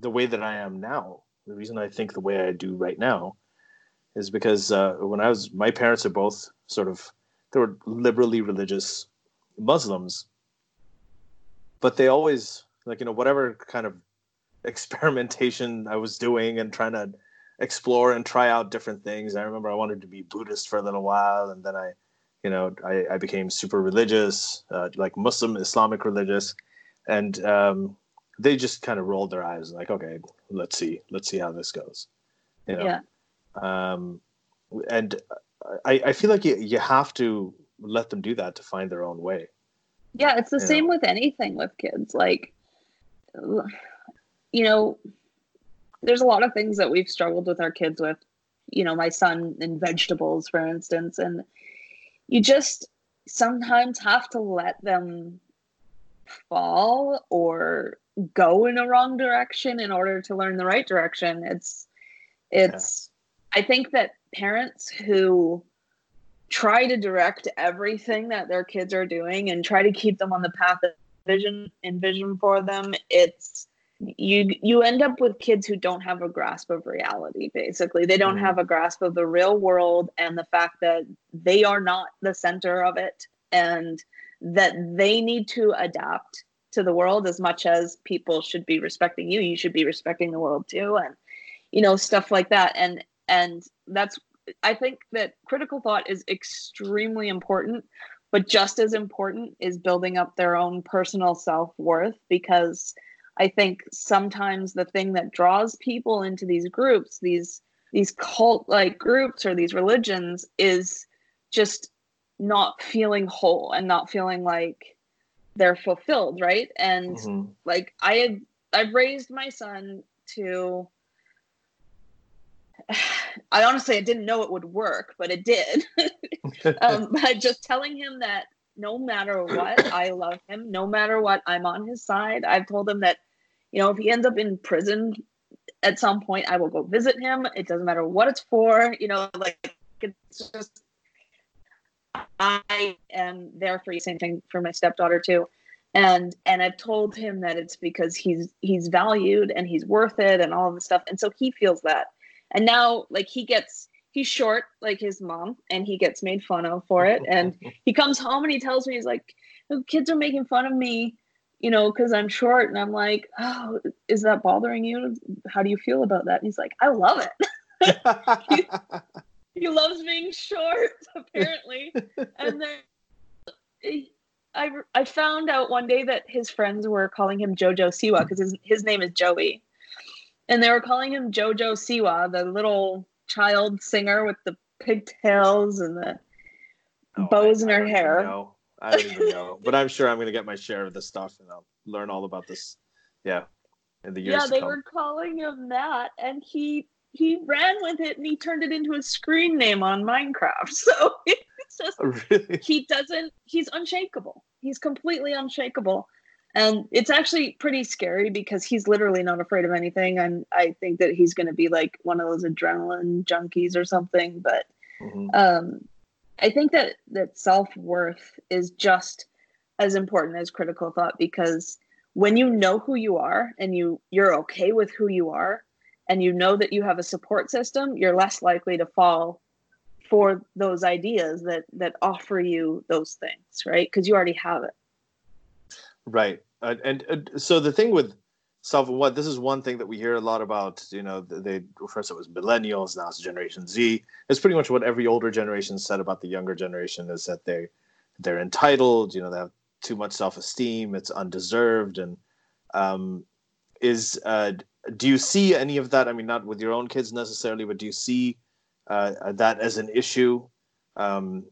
the way that I am now, the reason I think the way I do right now, is because uh, when I was, my parents are both sort of, they were liberally religious Muslims, but they always, like, you know, whatever kind of experimentation I was doing and trying to explore and try out different things. I remember I wanted to be Buddhist for a little while, and then I, you know, I, I became super religious, uh, like Muslim Islamic religious, and um, they just kind of rolled their eyes, like, okay, let's see, let's see how this goes. You know? Yeah um, and I, I feel like you, you have to let them do that to find their own way yeah it's the same know? with anything with kids like you know there's a lot of things that we've struggled with our kids with you know my son in vegetables for instance and you just sometimes have to let them fall or go in a wrong direction in order to learn the right direction. It's it's I think that parents who try to direct everything that their kids are doing and try to keep them on the path of vision and vision for them, it's you you end up with kids who don't have a grasp of reality basically. They don't mm. have a grasp of the real world and the fact that they are not the center of it and that they need to adapt to the world as much as people should be respecting you. You should be respecting the world too and you know stuff like that. And and that's i think that critical thought is extremely important but just as important is building up their own personal self-worth because i think sometimes the thing that draws people into these groups these these cult like groups or these religions is just not feeling whole and not feeling like they're fulfilled right and mm-hmm. like i had i've raised my son to I honestly I didn't know it would work, but it did. um, but just telling him that no matter what, I love him. No matter what, I'm on his side. I've told him that, you know, if he ends up in prison at some point, I will go visit him. It doesn't matter what it's for. You know, like it's just I am there for you. Same thing for my stepdaughter too. And and I've told him that it's because he's he's valued and he's worth it and all of the stuff. And so he feels that and now like he gets he's short like his mom and he gets made fun of for it and he comes home and he tells me he's like the kids are making fun of me you know because i'm short and i'm like oh is that bothering you? How do you feel about that? And he's like i love it. He, he, loves being short apparently. And then I, I found out one day that his friends were calling him jojo siwa because his, his name is joey. And they were calling him Jojo Siwa, the little child singer with the pigtails and the oh, bows I, in her hair. I don't even know, but I'm sure I'm going to get my share of this stuff and I'll learn all about this. Yeah, in the years. Yeah, they were calling him that, and he he ran with it and he turned it into a screen name on Minecraft. So it's just oh, really? he doesn't. He's unshakable. He's completely unshakable. And it's actually pretty scary because he's literally not afraid of anything. And I think that he's going to be like one of those adrenaline junkies or something. But mm-hmm. um, I think that that self worth is just as important as critical thought because when you know who you are and you you're okay with who you are and you know that you have a support system, you're less likely to fall for those ideas that that offer you those things, right? Because you already have it. Right, uh, and uh, so the thing with self what this is one thing that we hear a lot about you know they first it was millennials now it's generation z. It's pretty much what every older generation said about the younger generation is that they they're entitled you know they have too much self-esteem it's undeserved and um, is uh, do you see any of that? I mean not with your own kids necessarily but do you see uh, that as an issue? Um,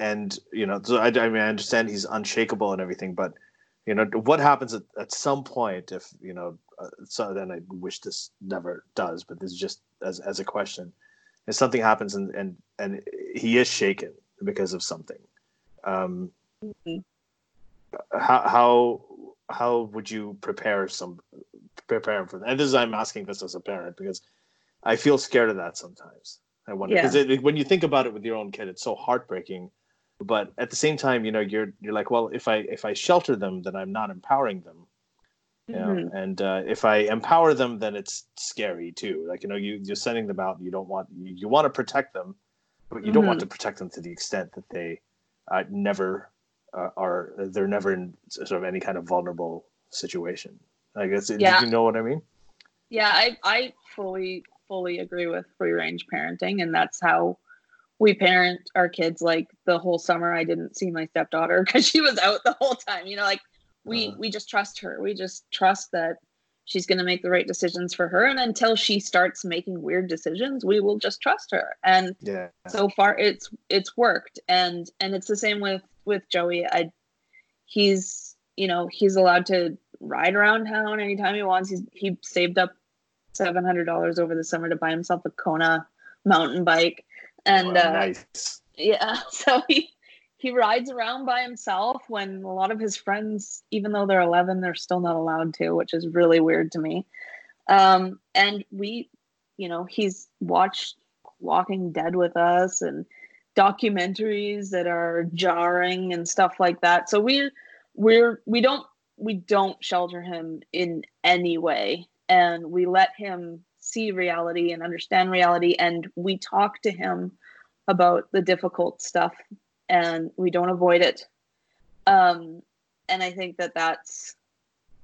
and you know so I, I mean i understand he's unshakable and everything but you know what happens at, at some point if you know uh, so then i wish this never does but this is just as, as a question if something happens and and and he is shaken because of something um mm-hmm. how how how would you prepare some prepare him for that and this is i'm asking this as a parent because i feel scared of that sometimes i wonder because yeah. when you think about it with your own kid it's so heartbreaking but at the same time you know you're you're like well if i if i shelter them then i'm not empowering them you know mm-hmm. and uh, if i empower them then it's scary too like you know you you're sending them out you don't want you, you want to protect them but you mm-hmm. don't want mm-hmm. to protect them to the extent that they uh, never uh, are they're never in sort of any kind of vulnerable situation i guess yeah. you know what i mean yeah i i fully fully agree with free range parenting and that's how we parent our kids like the whole summer i didn't see my stepdaughter because she was out the whole time you know like we uh, we just trust her. We just trust that she's going to make the right decisions for her and until she starts making weird decisions we will just trust her. And yeah. so far it's it's worked. And and it's the same with with joey. I he's you know he's allowed to ride around town anytime he wants. He's he saved up $700 over the summer to buy himself a kona mountain bike and uh, nice. yeah, so he he rides around by himself when a lot of his friends, even though they're 11, they're still not allowed to, which is really weird to me. Um, and we, you know, he's watched Walking Dead with us and documentaries that are jarring and stuff like that. So we we're we don't we don't shelter him in any way and we let him see reality and understand reality and we talk to him about the difficult stuff and we don't avoid it. Um, and i think that that's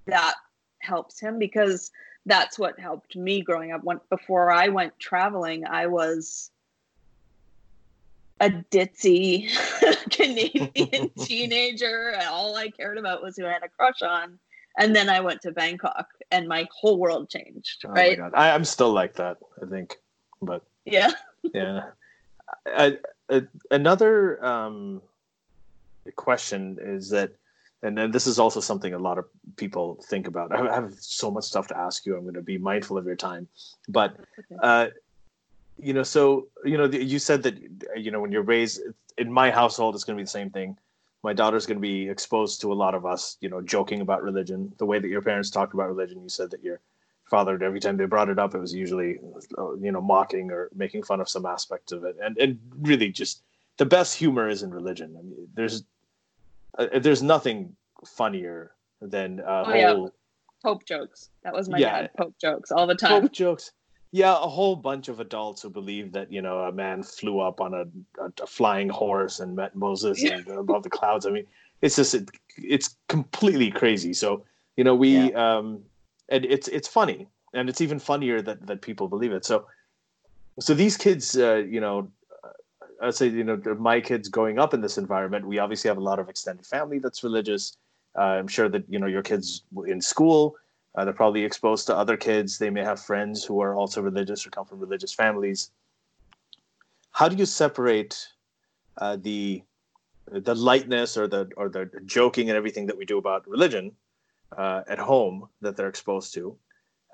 that helps him because that's what helped me growing up. When before i went traveling i was a ditzy canadian teenager and all i cared about was who i had a crush on and then I went to Bangkok, and my whole world changed. Right? Oh I, am still like that. I think, but yeah, yeah. I, I, another um, question is that, and, then this is also something a lot of people think about. I have so much stuff to ask you. I'm going to be mindful of your time, but. Uh, you know, so you know, you said that you know when you're raised in my household, it's going to be the same thing my daughter's going to be exposed to a lot of us, you know, joking about religion. The way that your parents talked about religion, you said that your father, every time they brought it up, it was usually, you know, mocking or making fun of some aspect of it, and and really just the best humor is in religion. I mean, there's uh, there's nothing funnier than uh, oh, whole yeah. Pope jokes. That was my yeah, dad. Pope jokes all the time. Pope jokes yeah, a whole bunch of adults who believe that you know a man flew up on a, a, a flying horse and met Moses yeah. and above the clouds. I mean, it's just it, it's completely crazy. So you know we yeah. um, and it's it's funny and it's even funnier that that people believe it. So so these kids, uh, you know, uh, I'd say you know my kids growing up in this environment, we obviously have a lot of extended family that's religious. Uh, I'm sure that you know your kids in school uh, they're probably exposed to other kids. They may have friends who are also religious or come from religious families. How do you separate uh, the the lightness or the or the joking and everything that we do about religion uh, at home that they're exposed to,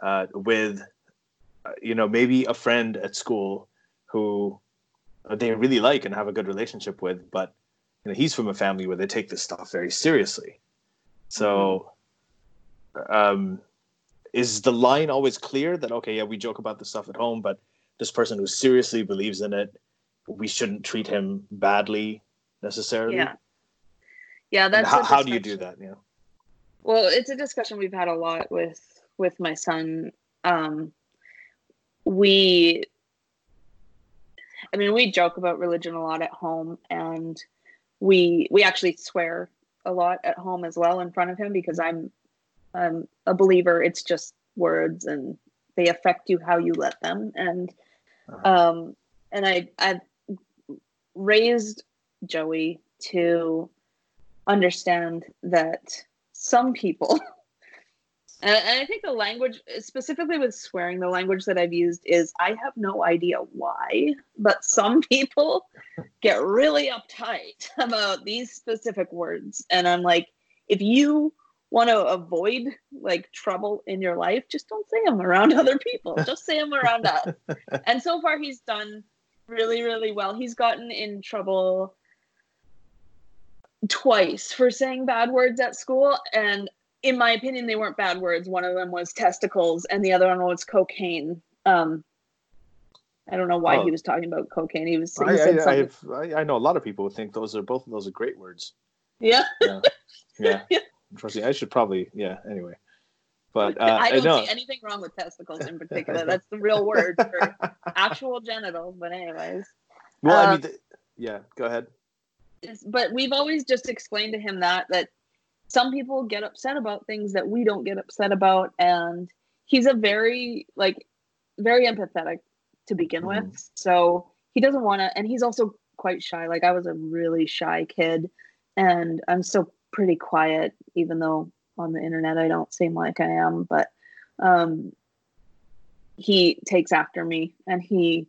uh, with uh, you know maybe a friend at school who they really like and have a good relationship with, but you know he's from a family where they take this stuff very seriously. So, um, is the line always clear that okay, yeah, we joke about this stuff at home, but this person who seriously believes in it, we shouldn't treat him badly necessarily. Yeah, yeah. That's how, how do you do that? Yeah. Well, it's a discussion we've had a lot with with my son. Um, we I mean, we joke about religion a lot at home, and we we actually swear a lot at home as well in front of him because I'm I'm a believer. It's just words, and they affect you how you let them. And uh-huh. um, and I I've raised Joey to understand that some people And, and I think the language, specifically with swearing, the language that I've used is I have no idea why, but some people get really uptight about these specific words. And I'm like, if you want to avoid like trouble in your life, just don't say them around other people. Just say them around us. And so far, he's done really, really well. He's gotten in trouble twice for saying bad words at school. And in my opinion, they weren't bad words. One of them was testicles, and the other one was cocaine. Um, I don't know why oh. he was talking about cocaine. He was. He I, I, I, I, know a lot of people would think those are both of those are great words. Yeah. Yeah. yeah. yeah. I should probably. Yeah. Anyway. But uh, I don't see anything wrong with testicles in particular. That's the real word for actual genitals. But anyways. Well, um, I mean, the, yeah. Go ahead. But we've always just explained to him that that some people get upset about things that we don't get upset about and he's a very like very empathetic to begin mm-hmm. with so he doesn't want to and he's also quite shy like i was a really shy kid and i'm still pretty quiet even though on the internet i don't seem like i am but um he takes after me and he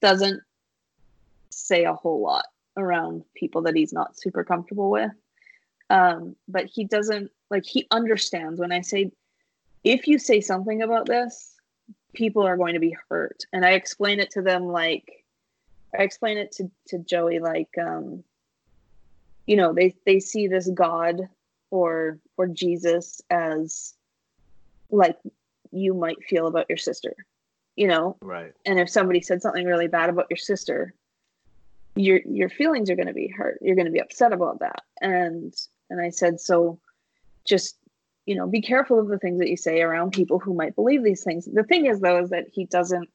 doesn't say a whole lot around people that he's not super comfortable with um, but he doesn't like he understands when I say if you say something about this, people are going to be hurt. And I explain it to them like I explain it to, to Joey like um, you know, they they see this God or or Jesus as like you might feel about your sister, you know? Right. And if somebody said something really bad about your sister, your your feelings are going to be hurt. You're going to be upset about that. And and I said, so just, you know, be careful of the things that you say around people who might believe these things. The thing is, though, is that he doesn't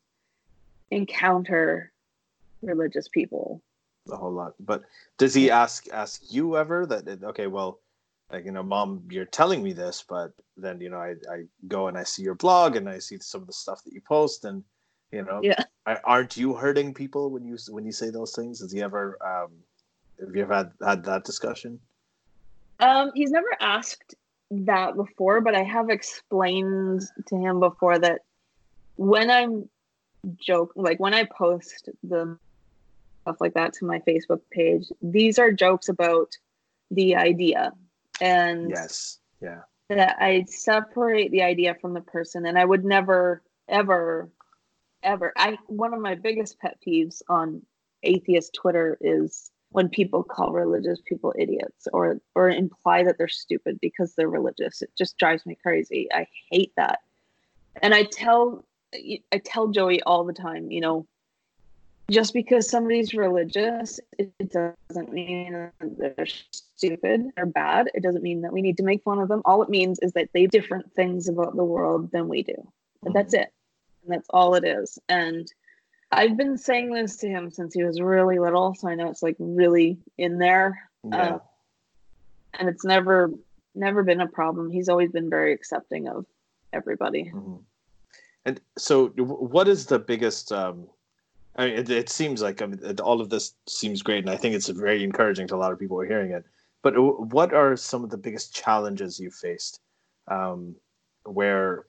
encounter religious people a whole lot. But does he ask ask you ever that okay, well, like you know, mom, you're telling me this, but then you know, I, I go and I see your blog and I see some of the stuff that you post, and you know, yeah, I, aren't you hurting people when you when you say those things? Has he ever um, have you ever had had that discussion? Um, he's never asked that before, but I have explained to him before that when I'm joke like when I post the stuff like that to my Facebook page, these are jokes about the idea. And yes, yeah. That I separate the idea from the person and I would never ever ever. I one of my biggest pet peeves on atheist Twitter is when people call religious people idiots or or imply that they're stupid because they're religious. It just drives me crazy. I hate that. And i tell i tell joey all the time you know just because somebody's religious it doesn't mean they're stupid or bad it doesn't mean that we need to make fun of them all it means is that they different things about the world than we do but that's it and that's all it is and I've been saying this to him since he was really little, so I know it's like really in there. Yeah. Uh, and it's never never been a problem. He's always been very accepting of everybody. Mm-hmm. And so, what is the biggest? Um, I mean, it, it seems like I mean, all of this seems great, and I think it's very encouraging to a lot of people who are hearing it. But what are some of the biggest challenges you faced, um, where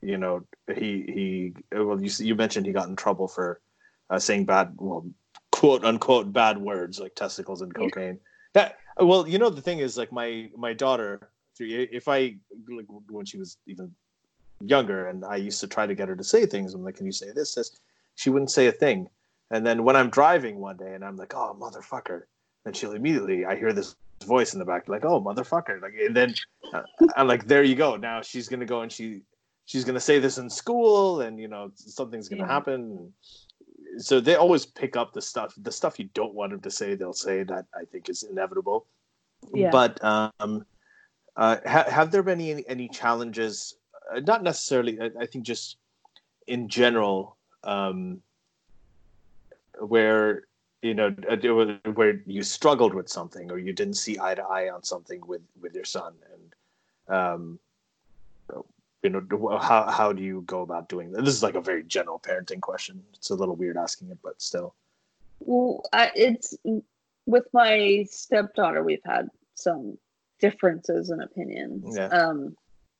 you know he he well you you mentioned he got in trouble for uh, saying bad well quote unquote bad words like testicles and cocaine that well, you know, the thing is, like my my daughter, if I like when she was even younger, and I used to try to get her to say things. I'm like, "Can you say this?" This, she wouldn't say a thing. And then when I'm driving one day, and I'm like, "Oh, motherfucker," then she'll immediately I hear this voice in the back, like, "Oh, motherfucker!" Like, and then uh, I'm like, "There you go." Now she's gonna go and she she's gonna say this in school, and you know something's gonna yeah. happen so they always pick up the stuff the stuff you don't want them to say they'll say that i think is inevitable yeah. but um uh, ha- have there been any any challenges uh, not necessarily I, I, think just in general um where you know uh, where you struggled with something or you didn't see eye to eye on something with with your son and um you know how how do you go about doing that? This is like a very general parenting question. It's a little weird asking it, but still. Well, I, it's with my stepdaughter. We've had some differences in opinions. Yeah. Um,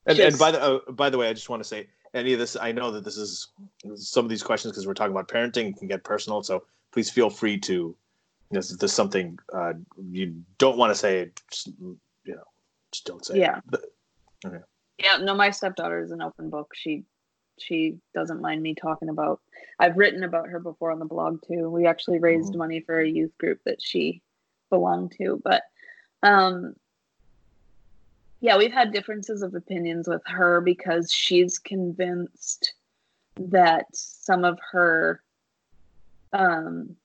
and, just... and by the uh, by the way, I just want to say any of this. I know that this is some of these questions because we're talking about parenting can get personal. So please feel free to, you know, if there's something uh, you don't want to say, just, you know, just don't say. Yeah. But, okay. Yeah, no, my stepdaughter is an open book. She she doesn't mind me talking about. I've written about her before on the blog too. We actually raised mm-hmm. money for a youth group that she belonged to, but um yeah, we've had differences of opinions with her because she's convinced that some of her um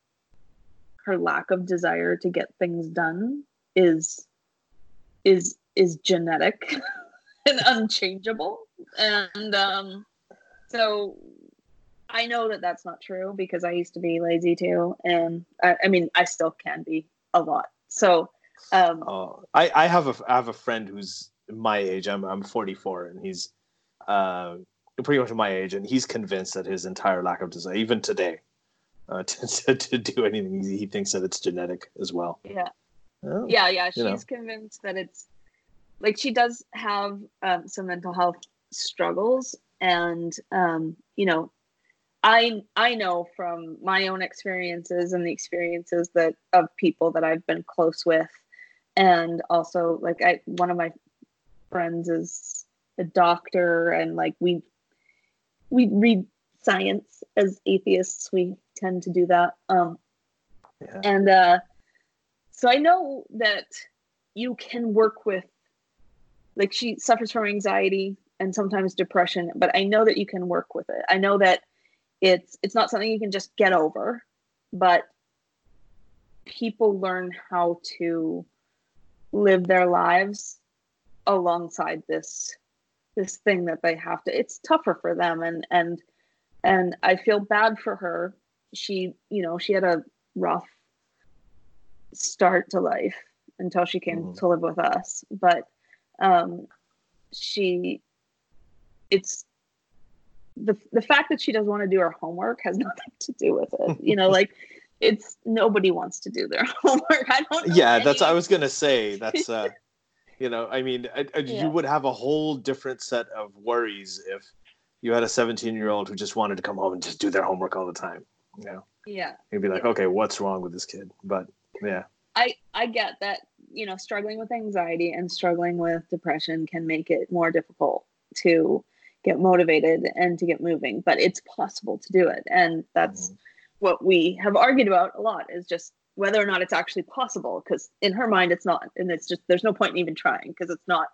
her lack of desire to get things done is is is genetic and unchangeable. And um, so I know that that's not true because I used to be lazy too, and I, I mean I still can be a lot. So um, oh, I I have a I have a friend who's my age. I'm I'm 44, and he's uh, pretty much my age, and he's convinced that his entire lack of desire, even today, uh, to, to do anything, he thinks that it's genetic as well. Yeah. Oh, yeah, yeah. She's know. convinced that it's like she does have um, some mental health struggles and um, you know i i know from my own experiences and the experiences that of people that i've been close with and also like i one of my friends is a doctor and like we we read science as atheists. We tend to do that. Um yeah. and uh so i know that you can work with like she suffers from anxiety and sometimes depression but i know that you can work with it. I know that it's it's not something you can just get over but people learn how to live their lives alongside this this thing that they have to it's tougher for them and and and i feel bad for her she you know she had a rough start to life until she came mm-hmm. to live with us but um, she it's the the fact that she doesn't want to do her homework has nothing to do with it. You know, like it's nobody wants to do their homework. I don't. yeah, that's I was gonna say. That's uh, you know, I mean, I, I, yeah. you would have a whole different set of worries if you had a 17 year old who just wanted to come home and just do their homework all the time. You know. Yeah. You'd be like, yeah. okay, what's wrong with this kid? But yeah. I I get that you know struggling with anxiety and struggling with depression can make it more difficult to get motivated and to get moving but it's possible to do it and that's mm-hmm. What we have argued about a lot is just whether or not it's actually possible because in her mind it's not and it's just there's no point in even trying because it's not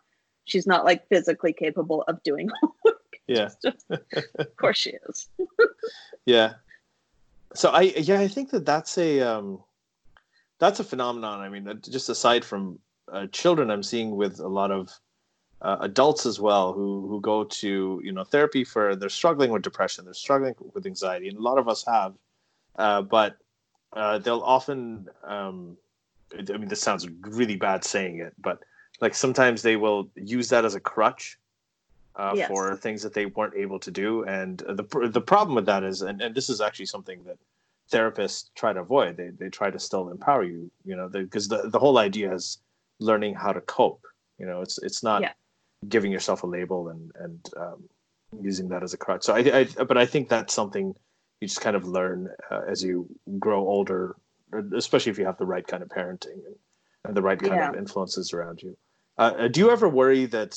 she's not like physically capable of doing yeah. Just, of course she is. Yeah. So i yeah i think that that's a um that's a phenomenon. I mean, just aside from uh, children, I'm seeing with a lot of uh, adults as well who who go to you know therapy for they're struggling with depression, they're struggling with anxiety, and a lot of us have, uh, but uh, they'll often. Um, I mean, this sounds really bad saying it, but like sometimes they will use that as a crutch uh, yes. for things that they weren't able to do. And the the problem with that is, and, and this is actually something that therapists try to avoid. They they try to still empower you, you know, because the, the whole idea is learning how to cope. You know, it's it's not yeah. giving yourself a label and and um, using that as a crutch. So I, I, but I think that's something you just kind of learn uh, as you grow older, especially if you have the right kind of parenting. And and the right kind yeah. of influences around you. Uh, uh, do you ever worry that,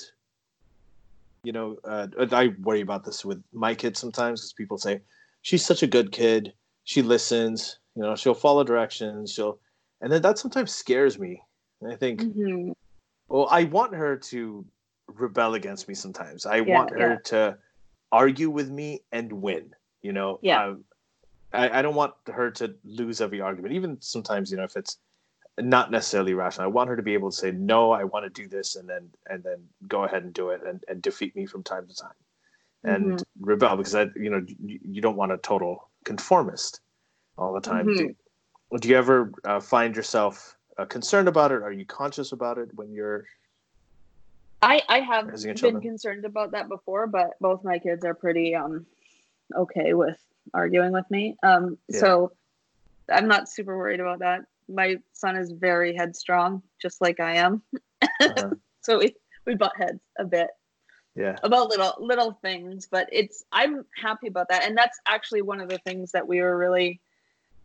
you know, uh, I worry about this with my kids sometimes because people say, she's such a good kid. She listens, you know, she'll follow directions. She'll, and then that sometimes scares me. And I think, mm-hmm. well, I want her to rebel against me sometimes. I yeah, want her yeah. to argue with me and win, you know? Yeah. Um, I, I don't want her to lose every argument, even sometimes, you know, if it's, not necessarily rational. I want her to be able to say, no, I want to do this and then and then go ahead and do it and, and defeat me from time to time. And mm-hmm. rebel because I you know you, you, don't want a total conformist all the time. Mm-hmm. Do, do, you ever uh, find yourself uh, concerned about it? Are you conscious about it when you're I, I have been concerned about that before, but both my kids are pretty um okay with arguing with me. Um, yeah. so I'm not super worried about that my son is very headstrong, just like I am. Uh-huh. so we we butt heads a bit. Yeah. About little little things, but it's I'm happy about that, and that's actually one of the things that we were really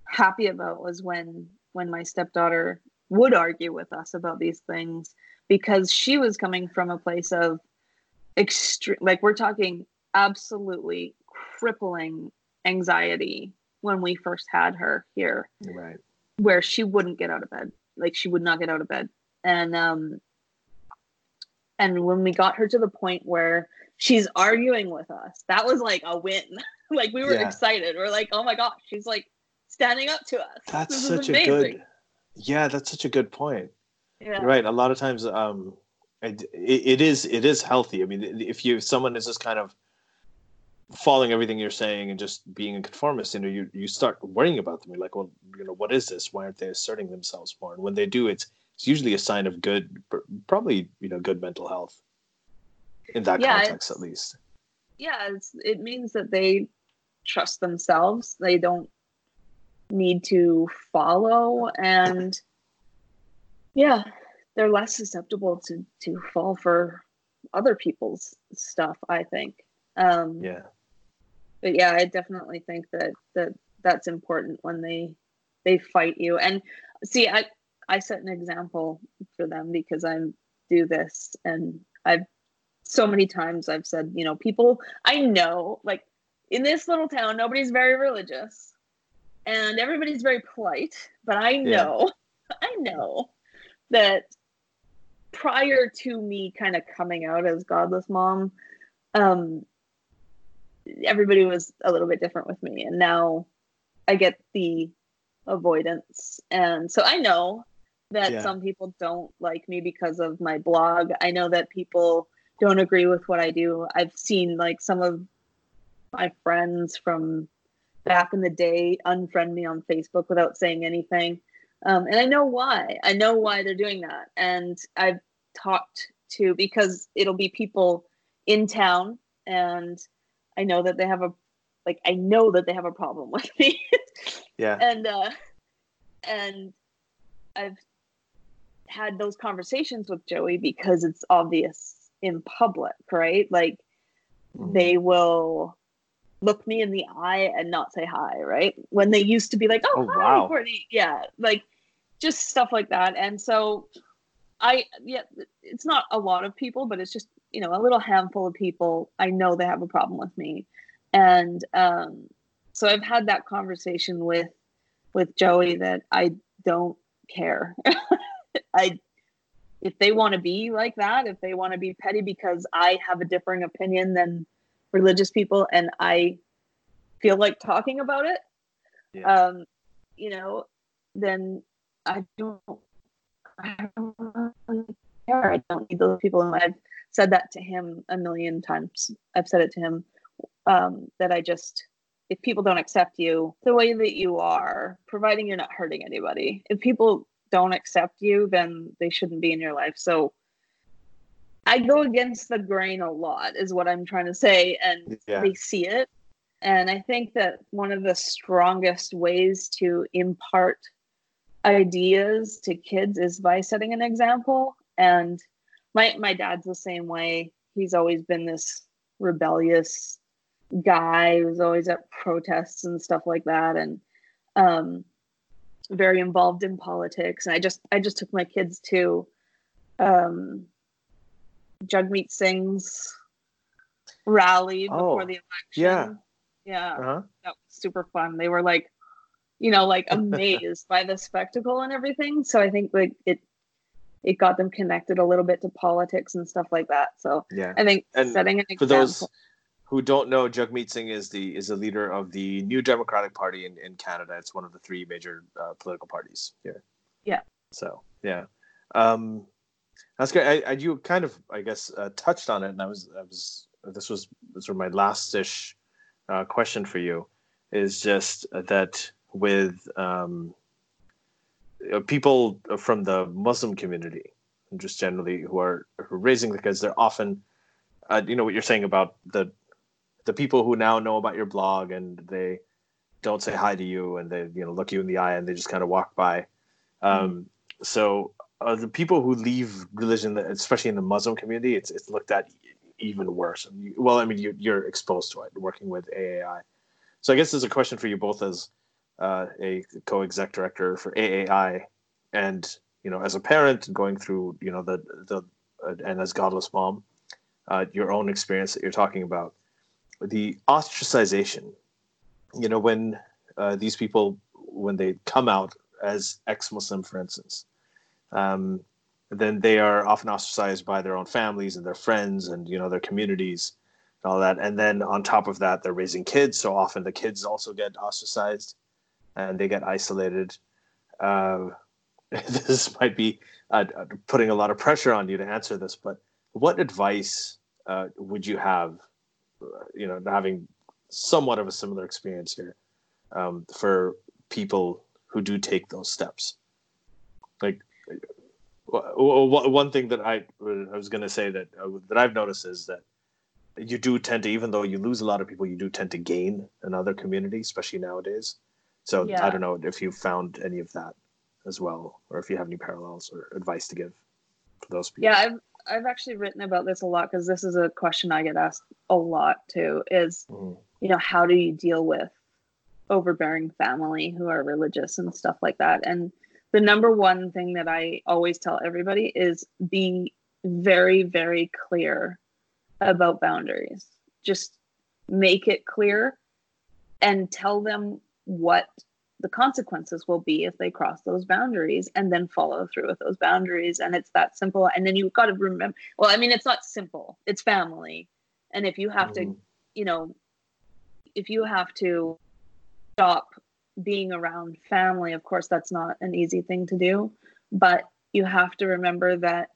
happy about was when when my stepdaughter would argue with us about these things because she was coming from a place of extreme like we're talking absolutely crippling anxiety when we first had her here right where she wouldn't get out of bed. Like she would not get out of bed. And um and when we got her to the point where she's arguing with us, that was like a win. like we were yeah. excited. We're like, oh my gosh, she's like standing up to us. That's this such a good yeah, that's such a good point. Yeah. Right. A lot of times um it, it is it is healthy. I mean, if you if someone is just kind of following everything you're saying and just being a conformist, you know, you, you start worrying about them. You're like, well, you know, what is this? Why aren't they asserting themselves more? And when they do, it's it's usually a sign of good, probably you know, good mental health. In that yeah, context, at least. Yeah, it means that they trust themselves. They don't need to follow, and yeah, they're less susceptible to to fall for other people's stuff. I think. Um, yeah but yeah, I definitely think that that that's important when they they fight you. And see, I I set an example for them because I do this, and I've so many times I've said, you know, people I know like in this little town, nobody's very religious, and everybody's very polite. But I know, yeah. I know that prior to me kind of coming out as godless mom, um, everybody was a little bit different with me. And now i get the avoidance. And so i know that yeah. some people don't like me because of my blog. I know that people don't agree with what i do. I've seen like some of my friends from back in the day unfriend me on facebook without saying anything. Um, and i know why. I know why they're doing that. And i've talked to because it'll be people in town and I know that they have a like I know that they have a problem with me. yeah. And uh and I've had those conversations with Joey because it's obvious in public, right? Like mm. they will look me in the eye and not say hi, right? When they used to be like, "Oh, oh hi, wow. Courtney." Yeah, like just stuff like that. And so I yeah, it's not a lot of people, but it's just you know a little handful of people i know they have a problem with me. And um, so i've had that conversation with with joey that i don't care. I if they want to be like that if they want to be petty because i have a differing opinion than religious people and i feel like talking about it yeah. um you know then i don't i don't care. I don't need those people in my life said that to him a million times. I've said it to him um, that I just, if people don't accept you the way that you are, providing you're not hurting anybody, if people don't accept you, then they shouldn't be in your life. So I go against the grain a lot, is what I'm trying to say. And yeah. they see it. And I think that one of the strongest ways to impart ideas to kids is by setting an example. And my my dad's the same way. He's always been this rebellious guy who's always at protests and stuff like that. And um, very involved in politics. And I just I just took my kids to um, Jagmeet Singh's rally before oh, the election. Yeah. Yeah. Uh-huh. That was super fun. They were like, you know, like amazed by the spectacle and everything. So I think like it it got them connected a little bit to politics and stuff like that. So yeah, I think and setting an for example, those who don't know, Jagmeet Singh is the is the leader of the New Democratic Party in, in Canada. It's one of the three major uh, political parties here. Yeah. So yeah, um, that's great. I, I, you kind of I guess uh, touched on it, and I was I was this was sort of my last ish uh, question for you is just that with um, people from the Muslim community, just generally who are, who are raising the kids, they're often, uh, you know, what you're saying about the the people who now know about your blog and they don't say hi to you and they you know look you in the eye and they just kind of walk by. Um, mm-hmm. So uh, the people who leave religion, especially in the Muslim community, it's it's looked at even worse. well, I mean, you, you're exposed to it working with AAI. So I guess there's a question for you both as uh, a co-exec director for AAI, and you know, as a parent going through, you know, the the uh, and as godless mom, uh, your own experience that you're talking about, the ostracization. You know, when uh, these people when they come out as ex-Muslim, for instance, um, then they are often ostracized by their own families and their friends and you know their communities and all that. And then on top of that, they're raising kids, so often the kids also get ostracized and they get isolated. Uh, this might be uh, putting a lot of pressure on you to answer this, but what advice uh, would you have, uh, you know, having somewhat of a similar experience here, um, for people who do take those steps? Like, one thing that I I was going to say that uh, that I've noticed is that you do tend to, even though you lose a lot of people, you do tend to gain another community, especially nowadays. So yeah. I don't know if you found any of that as well, or if you have any parallels or advice to give for those people. Yeah, I've I've actually written about this a lot because this is a question I get asked a lot too. Is mm. you know how do you deal with overbearing family who are religious and stuff like that? And the number one thing that I always tell everybody is be very very clear about boundaries. Just make it clear and tell them what the consequences will be if they cross those boundaries and then follow through with those boundaries. And it's that simple. And then you've got to remember well i mean it's not simple. It's family. And if you have mm-hmm. to you know if you have to stop being around family of course that's not an easy thing to do. But you have to remember that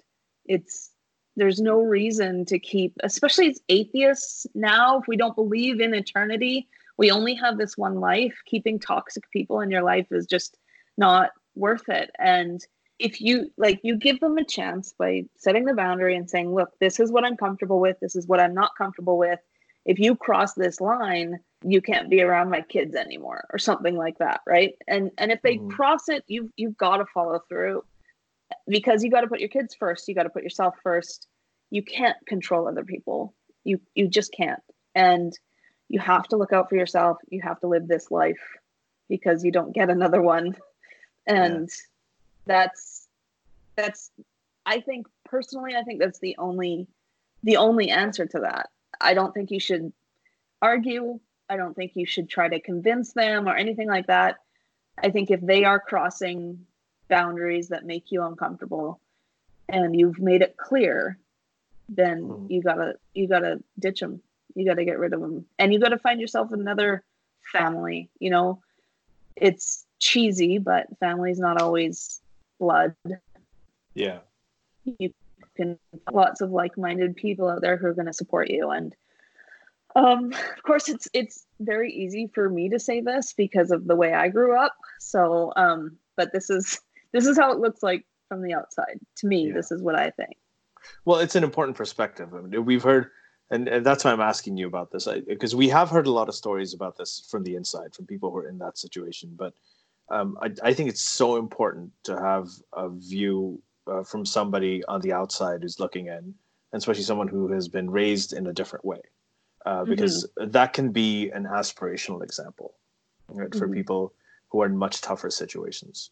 it's there's no reason to keep especially as atheists now if we don't believe in eternity we only have this one life. Keeping toxic people in your life is just not worth it. And if you like you give them a chance by setting the boundary and saying look this is what i'm comfortable with. This is what i'm not comfortable with. If you cross this line you can't be around my kids anymore or something like that right? And and if they mm-hmm. cross it you've you've got to follow through because you got to put your kids first. You got to put yourself first. You can't control other people. You you just can't. And you have to look out for yourself. You have to live this life because you don't get another one. And yeah. that's that's i think personally i think that's the only the only answer to that. I don't think you should argue. I don't think you should try to convince them or anything like that. I think if they are crossing boundaries that make you uncomfortable and you've made it clear then mm. you gotta you gotta ditch them you got to get rid of them and you got to find yourself another family you know? It's cheesy but family's not always blood. Yeah. You can lots of like-minded people out there who are going to support you and um of course it's it's very easy for me to say this because of the way i grew up. So um but this is this is how it looks like from the outside. To me yeah. this is what i think. Well it's an important perspective. I mean, we've heard and, and that's why I'm asking you about this because we have heard a lot of stories about this from the inside from people who are in that situation. But um, I, I, think it's so important to have a view uh, from somebody on the outside who's looking in, and especially someone who has been raised in a different way, uh, because mm-hmm. that can be an aspirational example right, mm-hmm. for people who are in much tougher situations.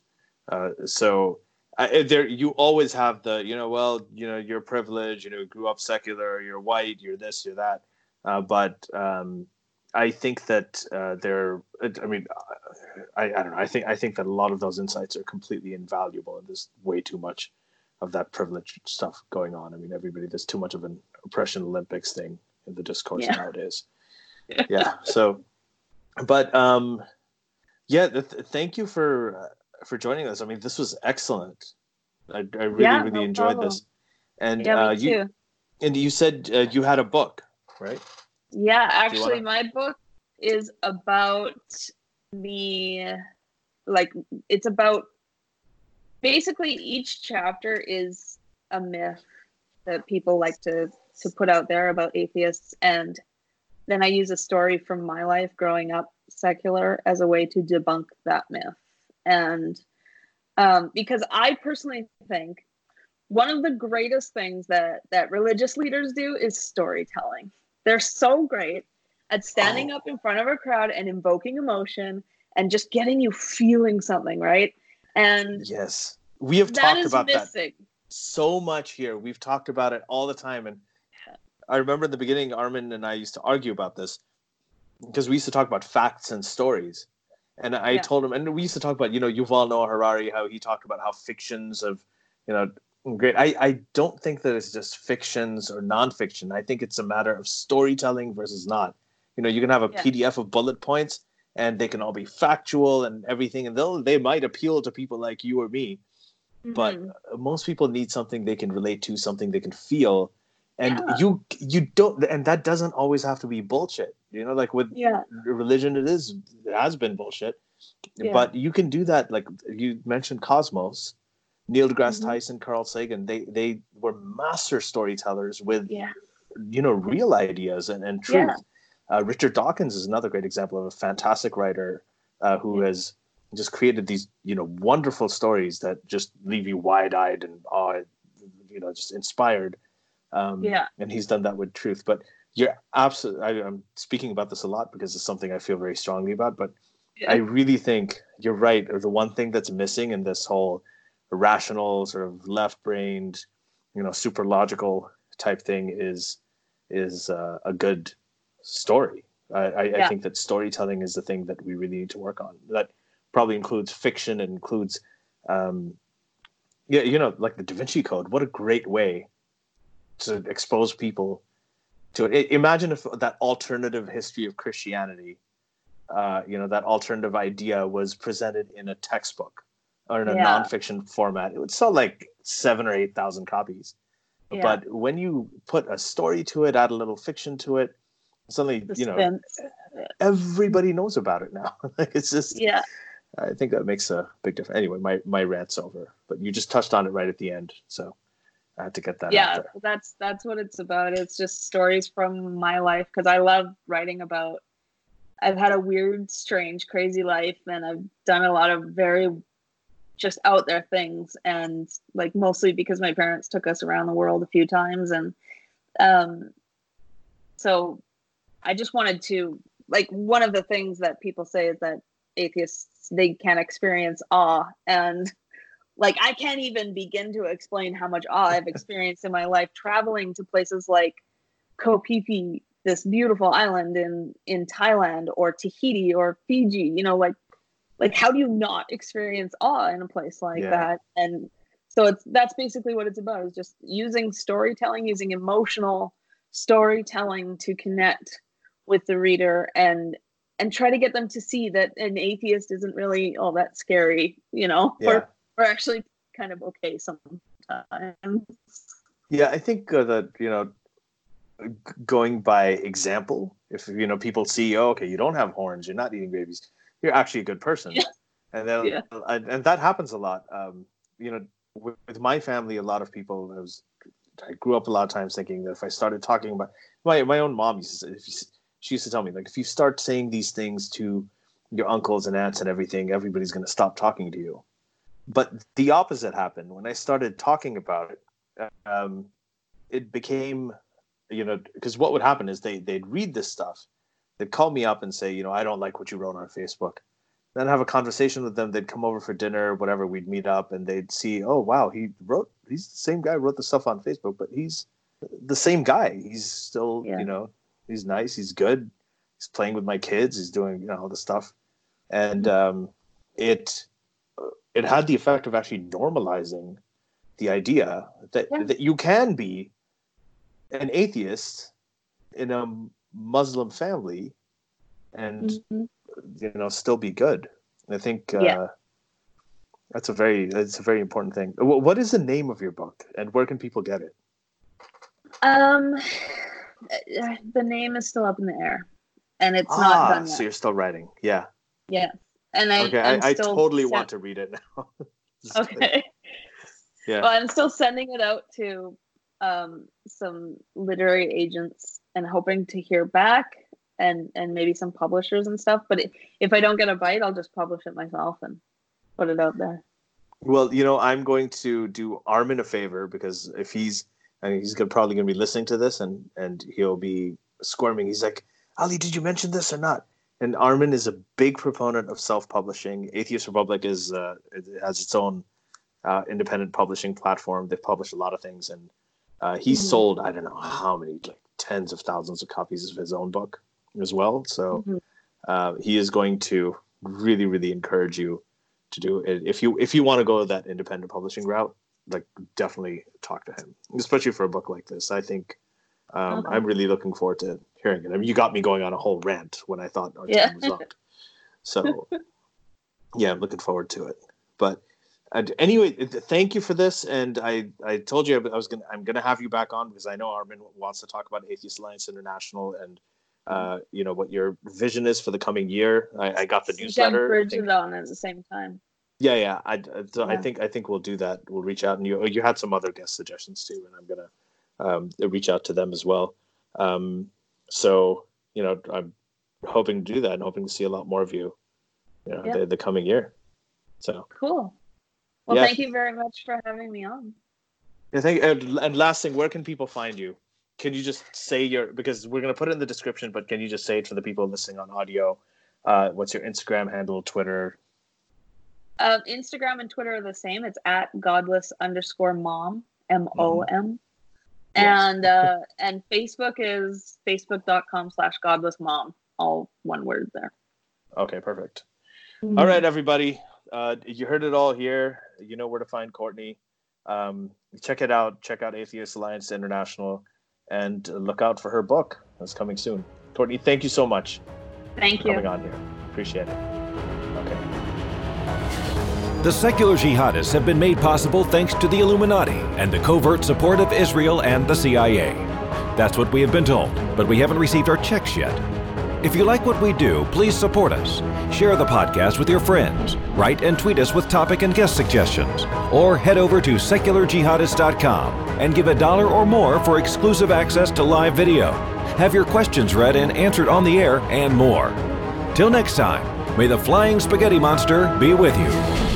Uh, so uh, there, you always have the, you know, well, you know, you're privileged, you know, grew up secular, you're white, you're this, you're that. Uh, but um, I think that uh, they're, I mean, I, I don't know. I think I think that a lot of those insights are completely invaluable, and there's way too much of that privileged stuff going on. I mean, everybody there's too much of an oppression Olympics thing in the discourse yeah. nowadays. yeah. So, but um, yeah. Th- thank you for uh, for joining us. I mean, this was excellent. I, I really yeah, really no enjoyed problem. this. And yeah, uh, you too. and you said uh, you had a book, right? Yeah, actually, wanna... my book is about the like it's about basically each chapter is a myth that people like to to put out there about atheists and then I use a story from my life growing up secular as a way to debunk that myth. And um, because I personally think one of the greatest things that that religious leaders do is storytelling. They're so great at standing oh. up in front of a crowd and invoking emotion and just getting you feeling something, right? And yes, we have talked about missing. that so much here. We've talked about it all the time. And I remember in the beginning, Armin and I used to argue about this because we used to talk about facts and stories. And I yeah. told him, and we used to talk about, you know, Yuval Noah Harari, how he talked about how fictions of, you know, great. I, I don't think that it's just fictions or nonfiction. I think it's a matter of storytelling versus not. You know, you can have a yeah. PDF of bullet points and they can all be factual and everything, and they'll they might appeal to people like you or me. Mm-hmm. But most people need something they can relate to, something they can feel. And yeah. you you don't and that doesn't always have to be bullshit. You know, like with yeah. religion it is it has been bullshit. Yeah. But you can do that like you mentioned Cosmos Neil deGrasse mm-hmm. Tyson, Carl Sagan, they they were master storytellers with yeah. you know real ideas and, and truth. Uh, Richard Dawkins is another great example of a fantastic writer uh, who has just created these you know wonderful stories that just leave you wide eyed and awe, you know, just inspired. Um, yeah, and he's done that with truth. But you're absolutely. I'm speaking about this a lot because it's something I feel very strongly about. But yeah. I really think you're right. Or the one thing that's missing in this whole rational, sort of left-brained, you know, super logical type thing is is uh, a good story. I, I, yeah. I, think that storytelling is the thing that we really need to work on. That probably includes fiction and includes, um, yeah, you know, like the Da Vinci Code. What a great way to expose people to it. Imagine if that alternative history of Christianity, uh, you know, that alternative idea was presented in a textbook or in a yeah. nonfiction format, it would sell like seven or eight thousand copies. Yeah. But when you put a story to it, add a little fiction to it, suddenly you know everybody knows about it now. it's just yeah. I think that makes a big difference. Anyway, my my rant's over, but you just touched on it right at the end, so I had to get that. Yeah, that's that's what it's about. It's just stories from my life because I love writing about. I've had a weird, strange, crazy life, and I've done a lot of very just out there things and like mostly because my parents took us around the world a few times and um so i just wanted to like one of the things that people say is that atheists they can't experience awe and like i can't even begin to explain how much awe i've experienced in my life traveling to places like Koh Phi Phi this beautiful island in in thailand or tahiti or fiji you know like like how do you not experience awe in a place like yeah. that and so it's that's basically what it's about is just using storytelling using emotional storytelling to connect with the reader and and try to get them to see that an atheist isn't really all that scary you know yeah. or or actually kind of okay sometimes yeah i think uh, that you know going by example if you know people see oh, okay you don't have horns you're not eating babies you're actually a good person. Yeah. And then, yeah. and, that happens a lot. Um, you know, with, with, my family, a lot of people, I was, I grew up a lot of times thinking that if I started talking about my, my own mom used to say, if you, she used to tell me like, if you start saying these things to your uncles and aunts and everything, everybody's going to stop talking to you. But the opposite happened when I started talking about it. Um, it became, you know, because what would happen is they they'd read this stuff they'd call me up and say, you know, I don't like what you wrote on Facebook. then have a conversation with them. They'd come over for dinner, whatever. We'd meet up, and they'd see, oh wow, he wrote. He's the same guy who wrote the stuff on Facebook, but he's the same guy. He's still, yeah. you know, he's nice. He's good. He's playing with my kids. He's doing, you know, all the stuff, and mm-hmm. um, it it had the effect of actually normalizing the idea that yeah. that you can be an atheist in a Muslim family and mm-hmm. you know still be good. I think uh, yeah. that's a very that's a very important thing. What is the name of your book, and where can people get it? Um, the name is still up in the air, and it's ah, not done yet. So you're still writing, yeah. Yeah, and I okay. I, I, totally want to read it now. okay. Yeah. Well, I'm still sending it out to um, some literary agents and hoping to hear back and and maybe some publishers and stuff. But if I don't get a bite, I'll just publish it myself and put it out there. Well, you know, I'm going to do Armin a favor because if he's I mean, he's gonna, probably going to be listening to this and and he'll be squirming. He's like, Ali, did you mention this or not? And Armin is a big proponent of self-publishing. Atheist Republic is uh, it has its own uh, independent publishing platform. They've published a lot of things, and uh, he mm-hmm. sold I don't know how many, like tens of thousands of copies of his own book as well. So mm-hmm. uh, he is going to really, really encourage you to do it. If you if you want to go that independent publishing route, like definitely talk to him, especially for a book like this. I think um, okay. I'm really looking forward to hearing it. I mean, you got me going on a whole rant when I thought our yeah. time was up. So yeah, I'm looking forward to it. But uh, anyway, thank you for this. And I, I told you I was gonna I'm gonna have you back on because I know Armin wants to talk about Atheist Alliance International and uh, you know what your vision is for the coming year. I, I got the newsletter. On at the same time. Yeah, yeah. I, so yeah. I think I think we'll do that. We'll reach out, and you you had some other guest suggestions too, and I'm gonna um, reach out to them as well. Um, so you know, I'm hoping to do that, and hoping to see a lot more of you, you know, the, the coming year. So cool. Well, yeah. thank you very much for having me on. Yeah, thank you. And last thing, where can people find you? Can you just say your because we're gonna put it in the description, but can you just say it for the people listening on audio? Uh, what's your Instagram handle, Twitter? Uh, Instagram and Twitter are the same. It's at godless underscore mom m o m, mm-hmm. And uh, and Facebook is facebook.com slash godless mom. All one word there. Okay, perfect. Mm-hmm. All right, everybody. Uh, you heard it all here. You know where to find Courtney. Um, check it out. Check out Atheist Alliance International, and look out for her book that's coming soon. Courtney, thank you so much. Thank you coming on here. Appreciate it. The secular jihadists have been made possible thanks to the Illuminati and the covert support of Israel and the CIA. That's what we have been told, but we haven't received our checks yet. If you like what we do, please support us. Share the podcast with your friends. Write and tweet us with topic and guest suggestions. Or head over to secularjihadist.com and give a dollar or more for exclusive access to live video. Have your questions read and answered on the air, and more. Till next time, may the flying spaghetti monster be with you.